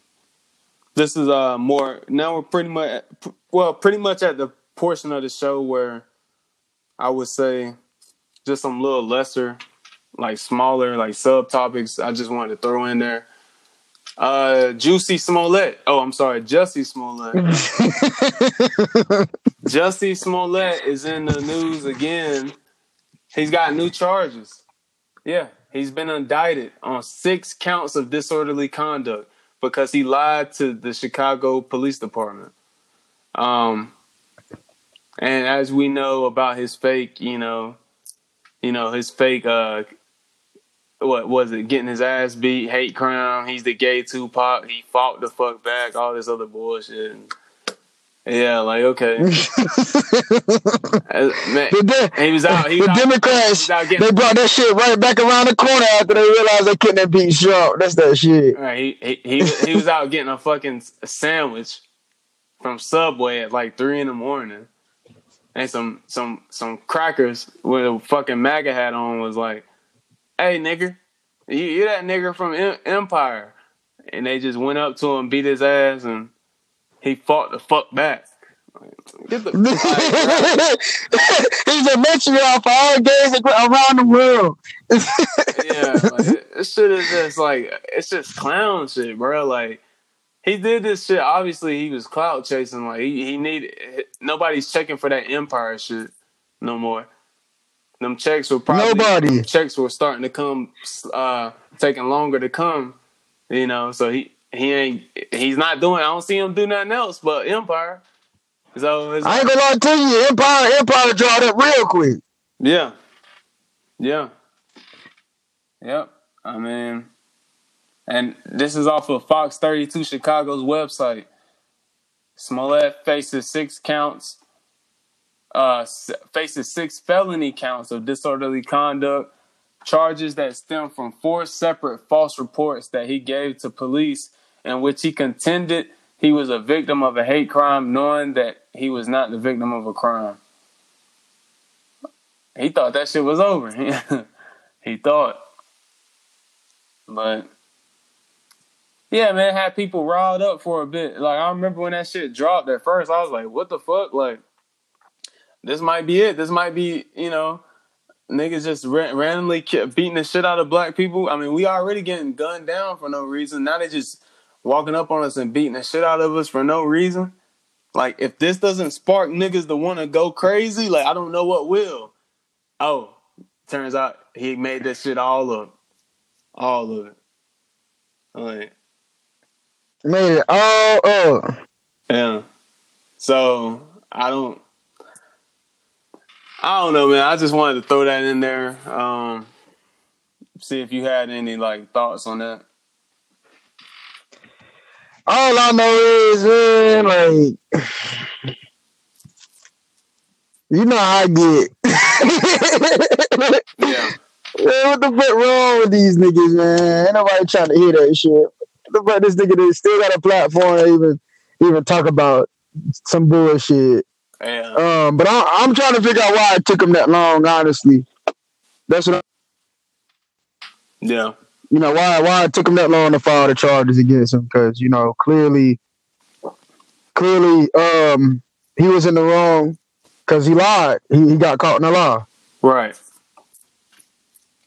S1: This is uh more now we're pretty much well pretty much at the portion of the show where I would say just some little lesser like smaller like subtopics I just wanted to throw in there. Uh Juicy Smollett. Oh, I'm sorry, Jussie Smollett. [laughs] Jussie Smollett is in the news again. He's got new charges. Yeah, he's been indicted on six counts of disorderly conduct because he lied to the Chicago Police Department. Um, and as we know about his fake, you know, you know his fake, uh, what was it? Getting his ass beat, hate crime. He's the gay Tupac. He fought the fuck back. All this other bullshit. And, yeah, like okay. [laughs] Uh, man,
S2: The,
S1: he was out. He
S2: the
S1: out,
S2: Democrats,
S1: was
S2: they brought that shit right back around the corner after they realized they couldn't have beat Trump. That's that shit.
S1: Right, he, he he he was out getting a fucking sandwich from Subway at like three in the morning, and some some some crackers with a fucking MAGA hat on was like, "Hey nigger, you you that nigger from Empire?" And they just went up to him, beat his ass, and he fought the fuck back. Get the
S2: He's a matriarch for all gays around the world.
S1: yeah, [laughs] like, this shit is just like it's just clown shit, bro. Like he did this shit. Obviously, he was clout chasing. Like he he needed nobody's checking for that empire shit no more. Them checks were probably
S2: Nobody.
S1: checks were starting to come, uh, taking longer to come. You know, so he he ain't he's not doing. I don't see him do nothing else but empire. So it's
S2: I ain't gonna lie to you, Empire, Empire drawed up real quick.
S1: Yeah. Yeah. Yep. I mean, and this is off of Fox 32 Chicago's website. Smollett faces six counts, uh, faces six felony counts of disorderly conduct, charges that stem from four separate false reports that he gave to police in which he contended he was a victim of a hate crime, knowing that he was not the victim of a crime. He thought that shit was over. [laughs] he thought. But yeah, man, had people riled up for a bit. Like I remember when that shit dropped at first, I was like, what the fuck? Like this might be it. This might be, you know, niggas just ra- randomly beating the shit out of black people. I mean, we already getting gunned down for no reason. Now they just walking up on us and beating the shit out of us for no reason. Like if this doesn't spark niggas to want to go crazy, like I don't know what will. Oh, turns out he made that shit all up, all of it. Like
S2: Made it all up.
S1: yeah. So I don't. I don't know, man. I just wanted to throw that in there. Um, see if you had any like thoughts on that.
S2: All I know is, man, like, you know how I get.
S1: Yeah.
S2: Man, what the fuck wrong with these niggas, man? Ain't nobody trying to hear that shit. What the fuck this nigga still got a platform to even even talk about some bullshit.
S1: Yeah.
S2: Um, but I, I'm trying to figure out why it took him that long. Honestly, that's what I'm-
S1: Yeah.
S2: You know why why it took him that long to file the charges against him because you know clearly, clearly, um, he was in the wrong because he lied. He, he got caught in a lie.
S1: Right.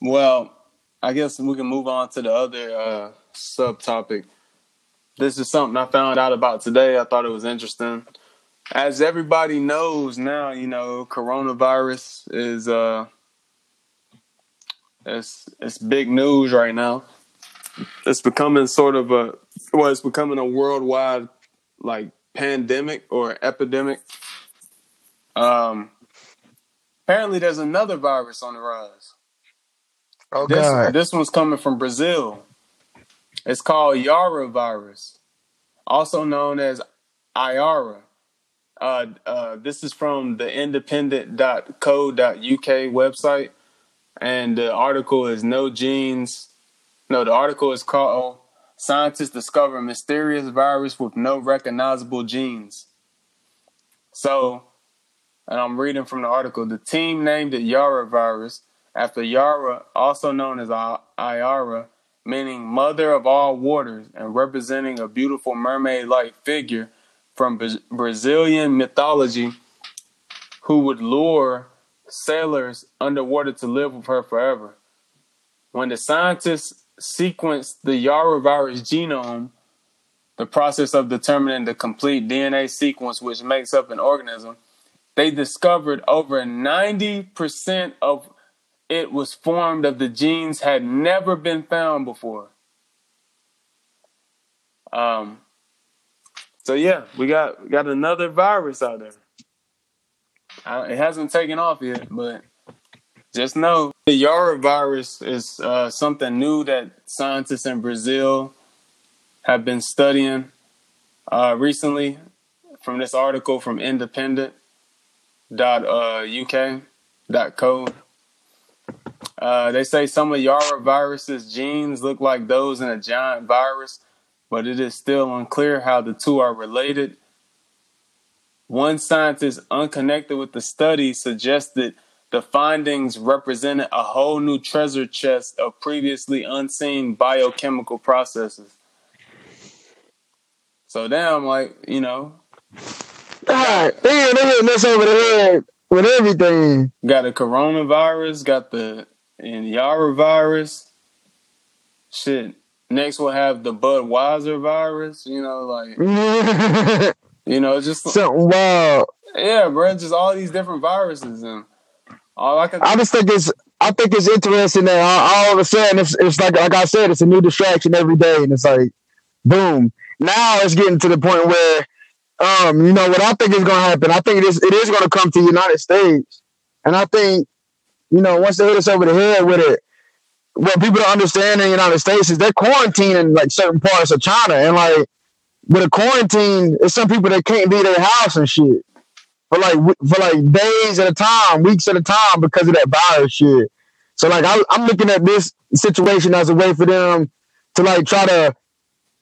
S1: Well, I guess we can move on to the other uh, subtopic. This is something I found out about today. I thought it was interesting. As everybody knows now, you know, coronavirus is uh it's it's big news right now. It's becoming sort of a well, it's becoming a worldwide like pandemic or epidemic. Um apparently there's another virus on the rise.
S2: Oh
S1: This this one's coming from Brazil. It's called Yara virus. also known as IARA. Uh, uh, this is from the independent.co.uk website, and the article is No Genes. No, the article is called oh, Scientists Discover Mysterious Virus with No Recognizable Genes. So, and I'm reading from the article the team named it Yara virus after Yara, also known as Iara, meaning mother of all waters and representing a beautiful mermaid like figure from Brazilian mythology who would lure sailors underwater to live with her forever. When the scientists sequenced the Yara virus genome, the process of determining the complete DNA sequence which makes up an organism, they discovered over 90% of it was formed of the genes had never been found before. Um, so yeah, we got got another virus out there. It hasn't taken off yet, but just know the Yara virus is uh, something new that scientists in Brazil have been studying uh, recently. From this article from Independent dot uh. Uh, they say some of Yara virus's genes look like those in a giant virus but it is still unclear how the two are related. One scientist unconnected with the study suggested the findings represented a whole new treasure chest of previously unseen biochemical processes. So now I'm like, you know.
S2: Ah, God damn, they hitting us over the head with everything.
S1: Got the coronavirus, got the and Yara virus. Shit. Next, we'll have the Budweiser virus. You know, like [laughs] you know, just
S2: something wild.
S1: Yeah, bro, just all these different viruses and all I can.
S2: I just think it's. I think it's interesting that all, all of a sudden it's, it's like like I said, it's a new distraction every day, and it's like, boom. Now it's getting to the point where, um, you know, what I think is going to happen. I think it is it is going to come to the United States, and I think, you know, once they hit us over the head with it, what people don't understand in the United States is they're quarantining like certain parts of China, and like with a quarantine, it's some people that can't leave their house and shit for like for like days at a time, weeks at a time because of that virus shit. So like I, I'm looking at this situation as a way for them to like try to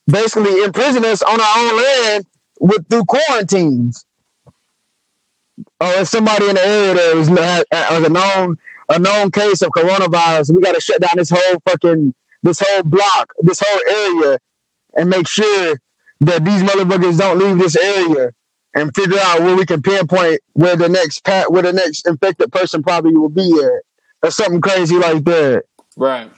S2: basically imprison us on our own land with through quarantines. Oh, if somebody in the area that was, was uh, uh, a known a known case of coronavirus. We got to shut down this whole fucking this whole block, this whole area, and make sure that these motherfuckers don't leave this area and figure out where we can pinpoint where the next pat where the next infected person probably will be at or something crazy like that.
S1: Right.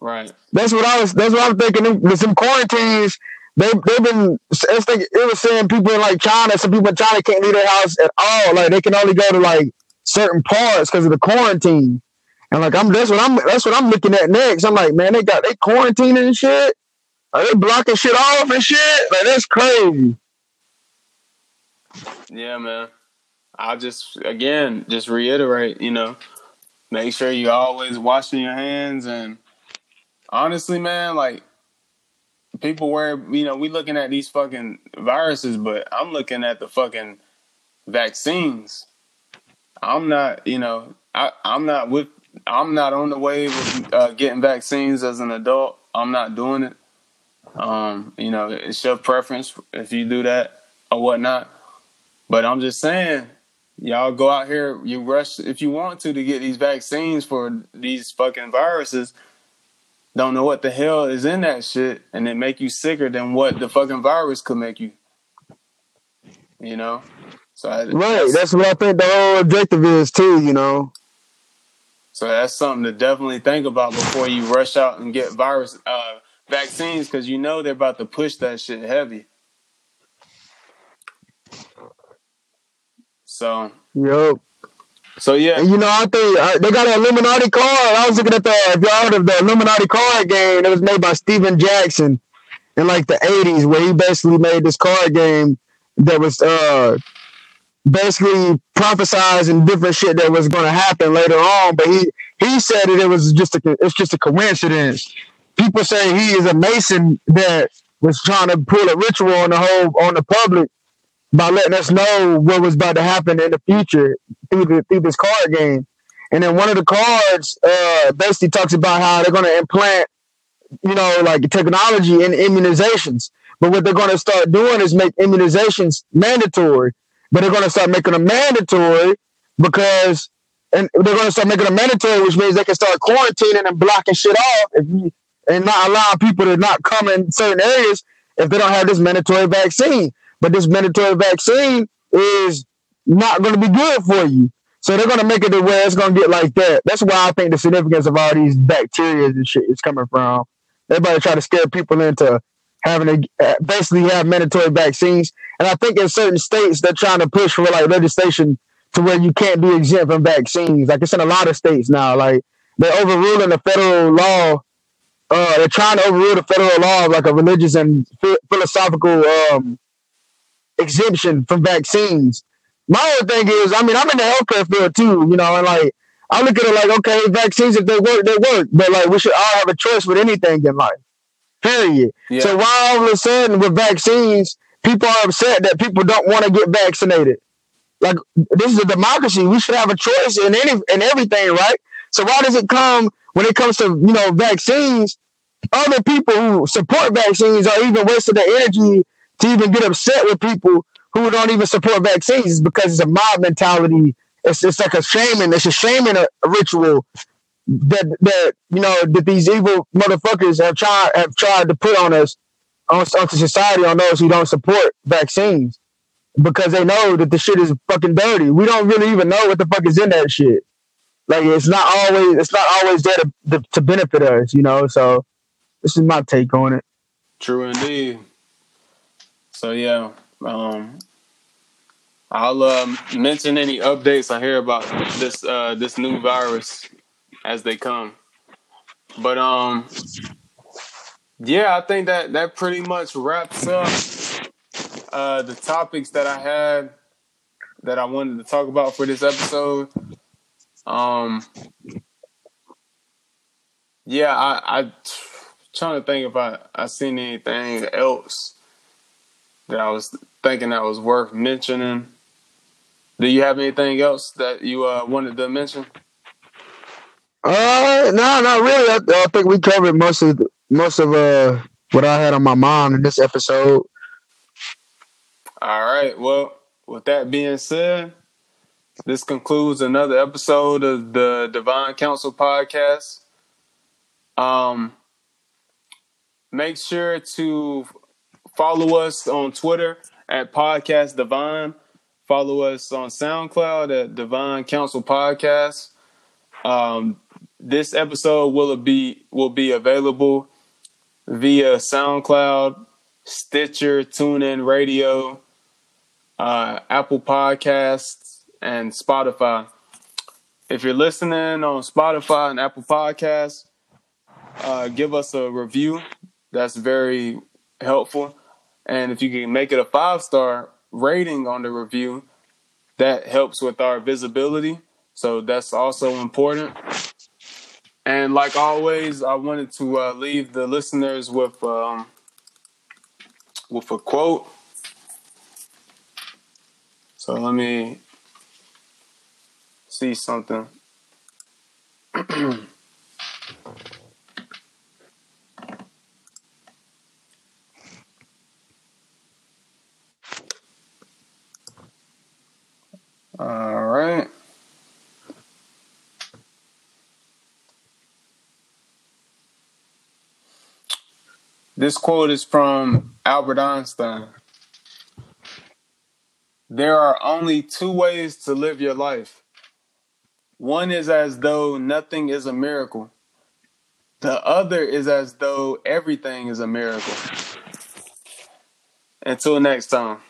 S1: Right.
S2: That's what I was. That's what I'm thinking. With some quarantines, they they've been. It's like it was saying people in like China. Some people in China can't leave their house at all. Like they can only go to like certain parts because of the quarantine. And like I'm that's what I'm that's what I'm looking at next. I'm like, man, they got they quarantining and shit. Are they blocking shit off and shit? Like that's crazy.
S1: Yeah, man. I'll just again just reiterate, you know, make sure you always washing your hands and honestly, man, like people wear you know, we looking at these fucking viruses, but I'm looking at the fucking vaccines. I'm not, you know, I, I'm not with, I'm not on the wave of uh, getting vaccines as an adult. I'm not doing it. Um, you know, it's your preference if you do that or whatnot. But I'm just saying, y'all go out here, you rush if you want to to get these vaccines for these fucking viruses. Don't know what the hell is in that shit, and it make you sicker than what the fucking virus could make you. You know.
S2: So I, right, that's, that's, what I think the whole objective is too. You know.
S1: So that's something to definitely think about before you rush out and get virus uh, vaccines because you know they're about to push that shit heavy. So.
S2: Yep.
S1: So yeah,
S2: and, you know, I think uh, they got an Illuminati card. I was looking at the if y'all heard of the Illuminati card game that was made by Stephen Jackson in like the '80s, where he basically made this card game that was uh basically prophesizing different shit that was going to happen later on. But he he said that it was just a it's just a coincidence. People say he is a Mason that was trying to pull a ritual on the whole on the public by letting us know what was about to happen in the future through the through this card game. And then one of the cards uh, basically talks about how they're going to implant, you know, like technology in immunizations. But what they're going to start doing is make immunizations mandatory. But they're going to start making them mandatory because, and they're going to start making them mandatory, which means they can start quarantining and blocking shit off if you, and not allowing people to not come in certain areas if they don't have this mandatory vaccine. But this mandatory vaccine is not going to be good for you. So they're going to make it to where it's going to get like that. That's why I think the significance of all these bacteria and shit is coming from. Everybody try to scare people into having to uh, basically have mandatory vaccines. And I think in certain states, they're trying to push for like legislation to where you can't be exempt from vaccines. Like it's in a lot of states now. Like they're overruling the federal law. Uh, they're trying to overrule the federal law of like a religious and philosophical um, exemption from vaccines. My whole thing is, I mean, I'm in the healthcare field too, you know, and like I look at it like, okay, vaccines if they work, they work, but like we should all have a choice with anything in life. Period. Yeah. So why all of a sudden with vaccines, people are upset that people don't want to get vaccinated? Like this is a democracy. We should have a choice in any in everything, right? So why does it come when it comes to you know vaccines? Other people who support vaccines are even wasting their energy to even get upset with people who don't even support vaccines because it's a mob mentality. It's it's like a shaming. It's a shaming a, a ritual that that you know that these evil motherfuckers have tried have tried to put on us on onto society on those who don't support vaccines because they know that the shit is fucking dirty. We don't really even know what the fuck is in that shit. Like it's not always it's not always there to, to, to benefit us, you know. So this is my take on it.
S1: True indeed. So yeah, um, I'll um, mention any updates I hear about this uh, this new virus as they come. But um, yeah, I think that that pretty much wraps up uh, the topics that I had that I wanted to talk about for this episode. Um, yeah, I, I trying to think if I I seen anything else that I was thinking that was worth mentioning. Do you have anything else that you uh, wanted to mention?
S2: Uh, no, not really. I, I, think we covered most of most of uh what I had on my mind in this episode.
S1: All right. Well, with that being said, this concludes another episode of the Divine Council podcast. Um, make sure to Follow us on Twitter at Podcast Divine. Follow us on SoundCloud at Divine Council Podcast. Um, this episode will be will be available via SoundCloud, Stitcher, TuneIn Radio, uh, Apple Podcasts, and Spotify. If you're listening on Spotify and Apple Podcasts, uh, give us a review. That's very helpful. And if you can make it a five star rating on the review, that helps with our visibility. So that's also important. And like always, I wanted to uh, leave the listeners with um, with a quote. So let me see something. [clears throat] All right. This quote is from Albert Einstein. There are only two ways to live your life. One is as though nothing is a miracle. The other is as though everything is a miracle. Until next time.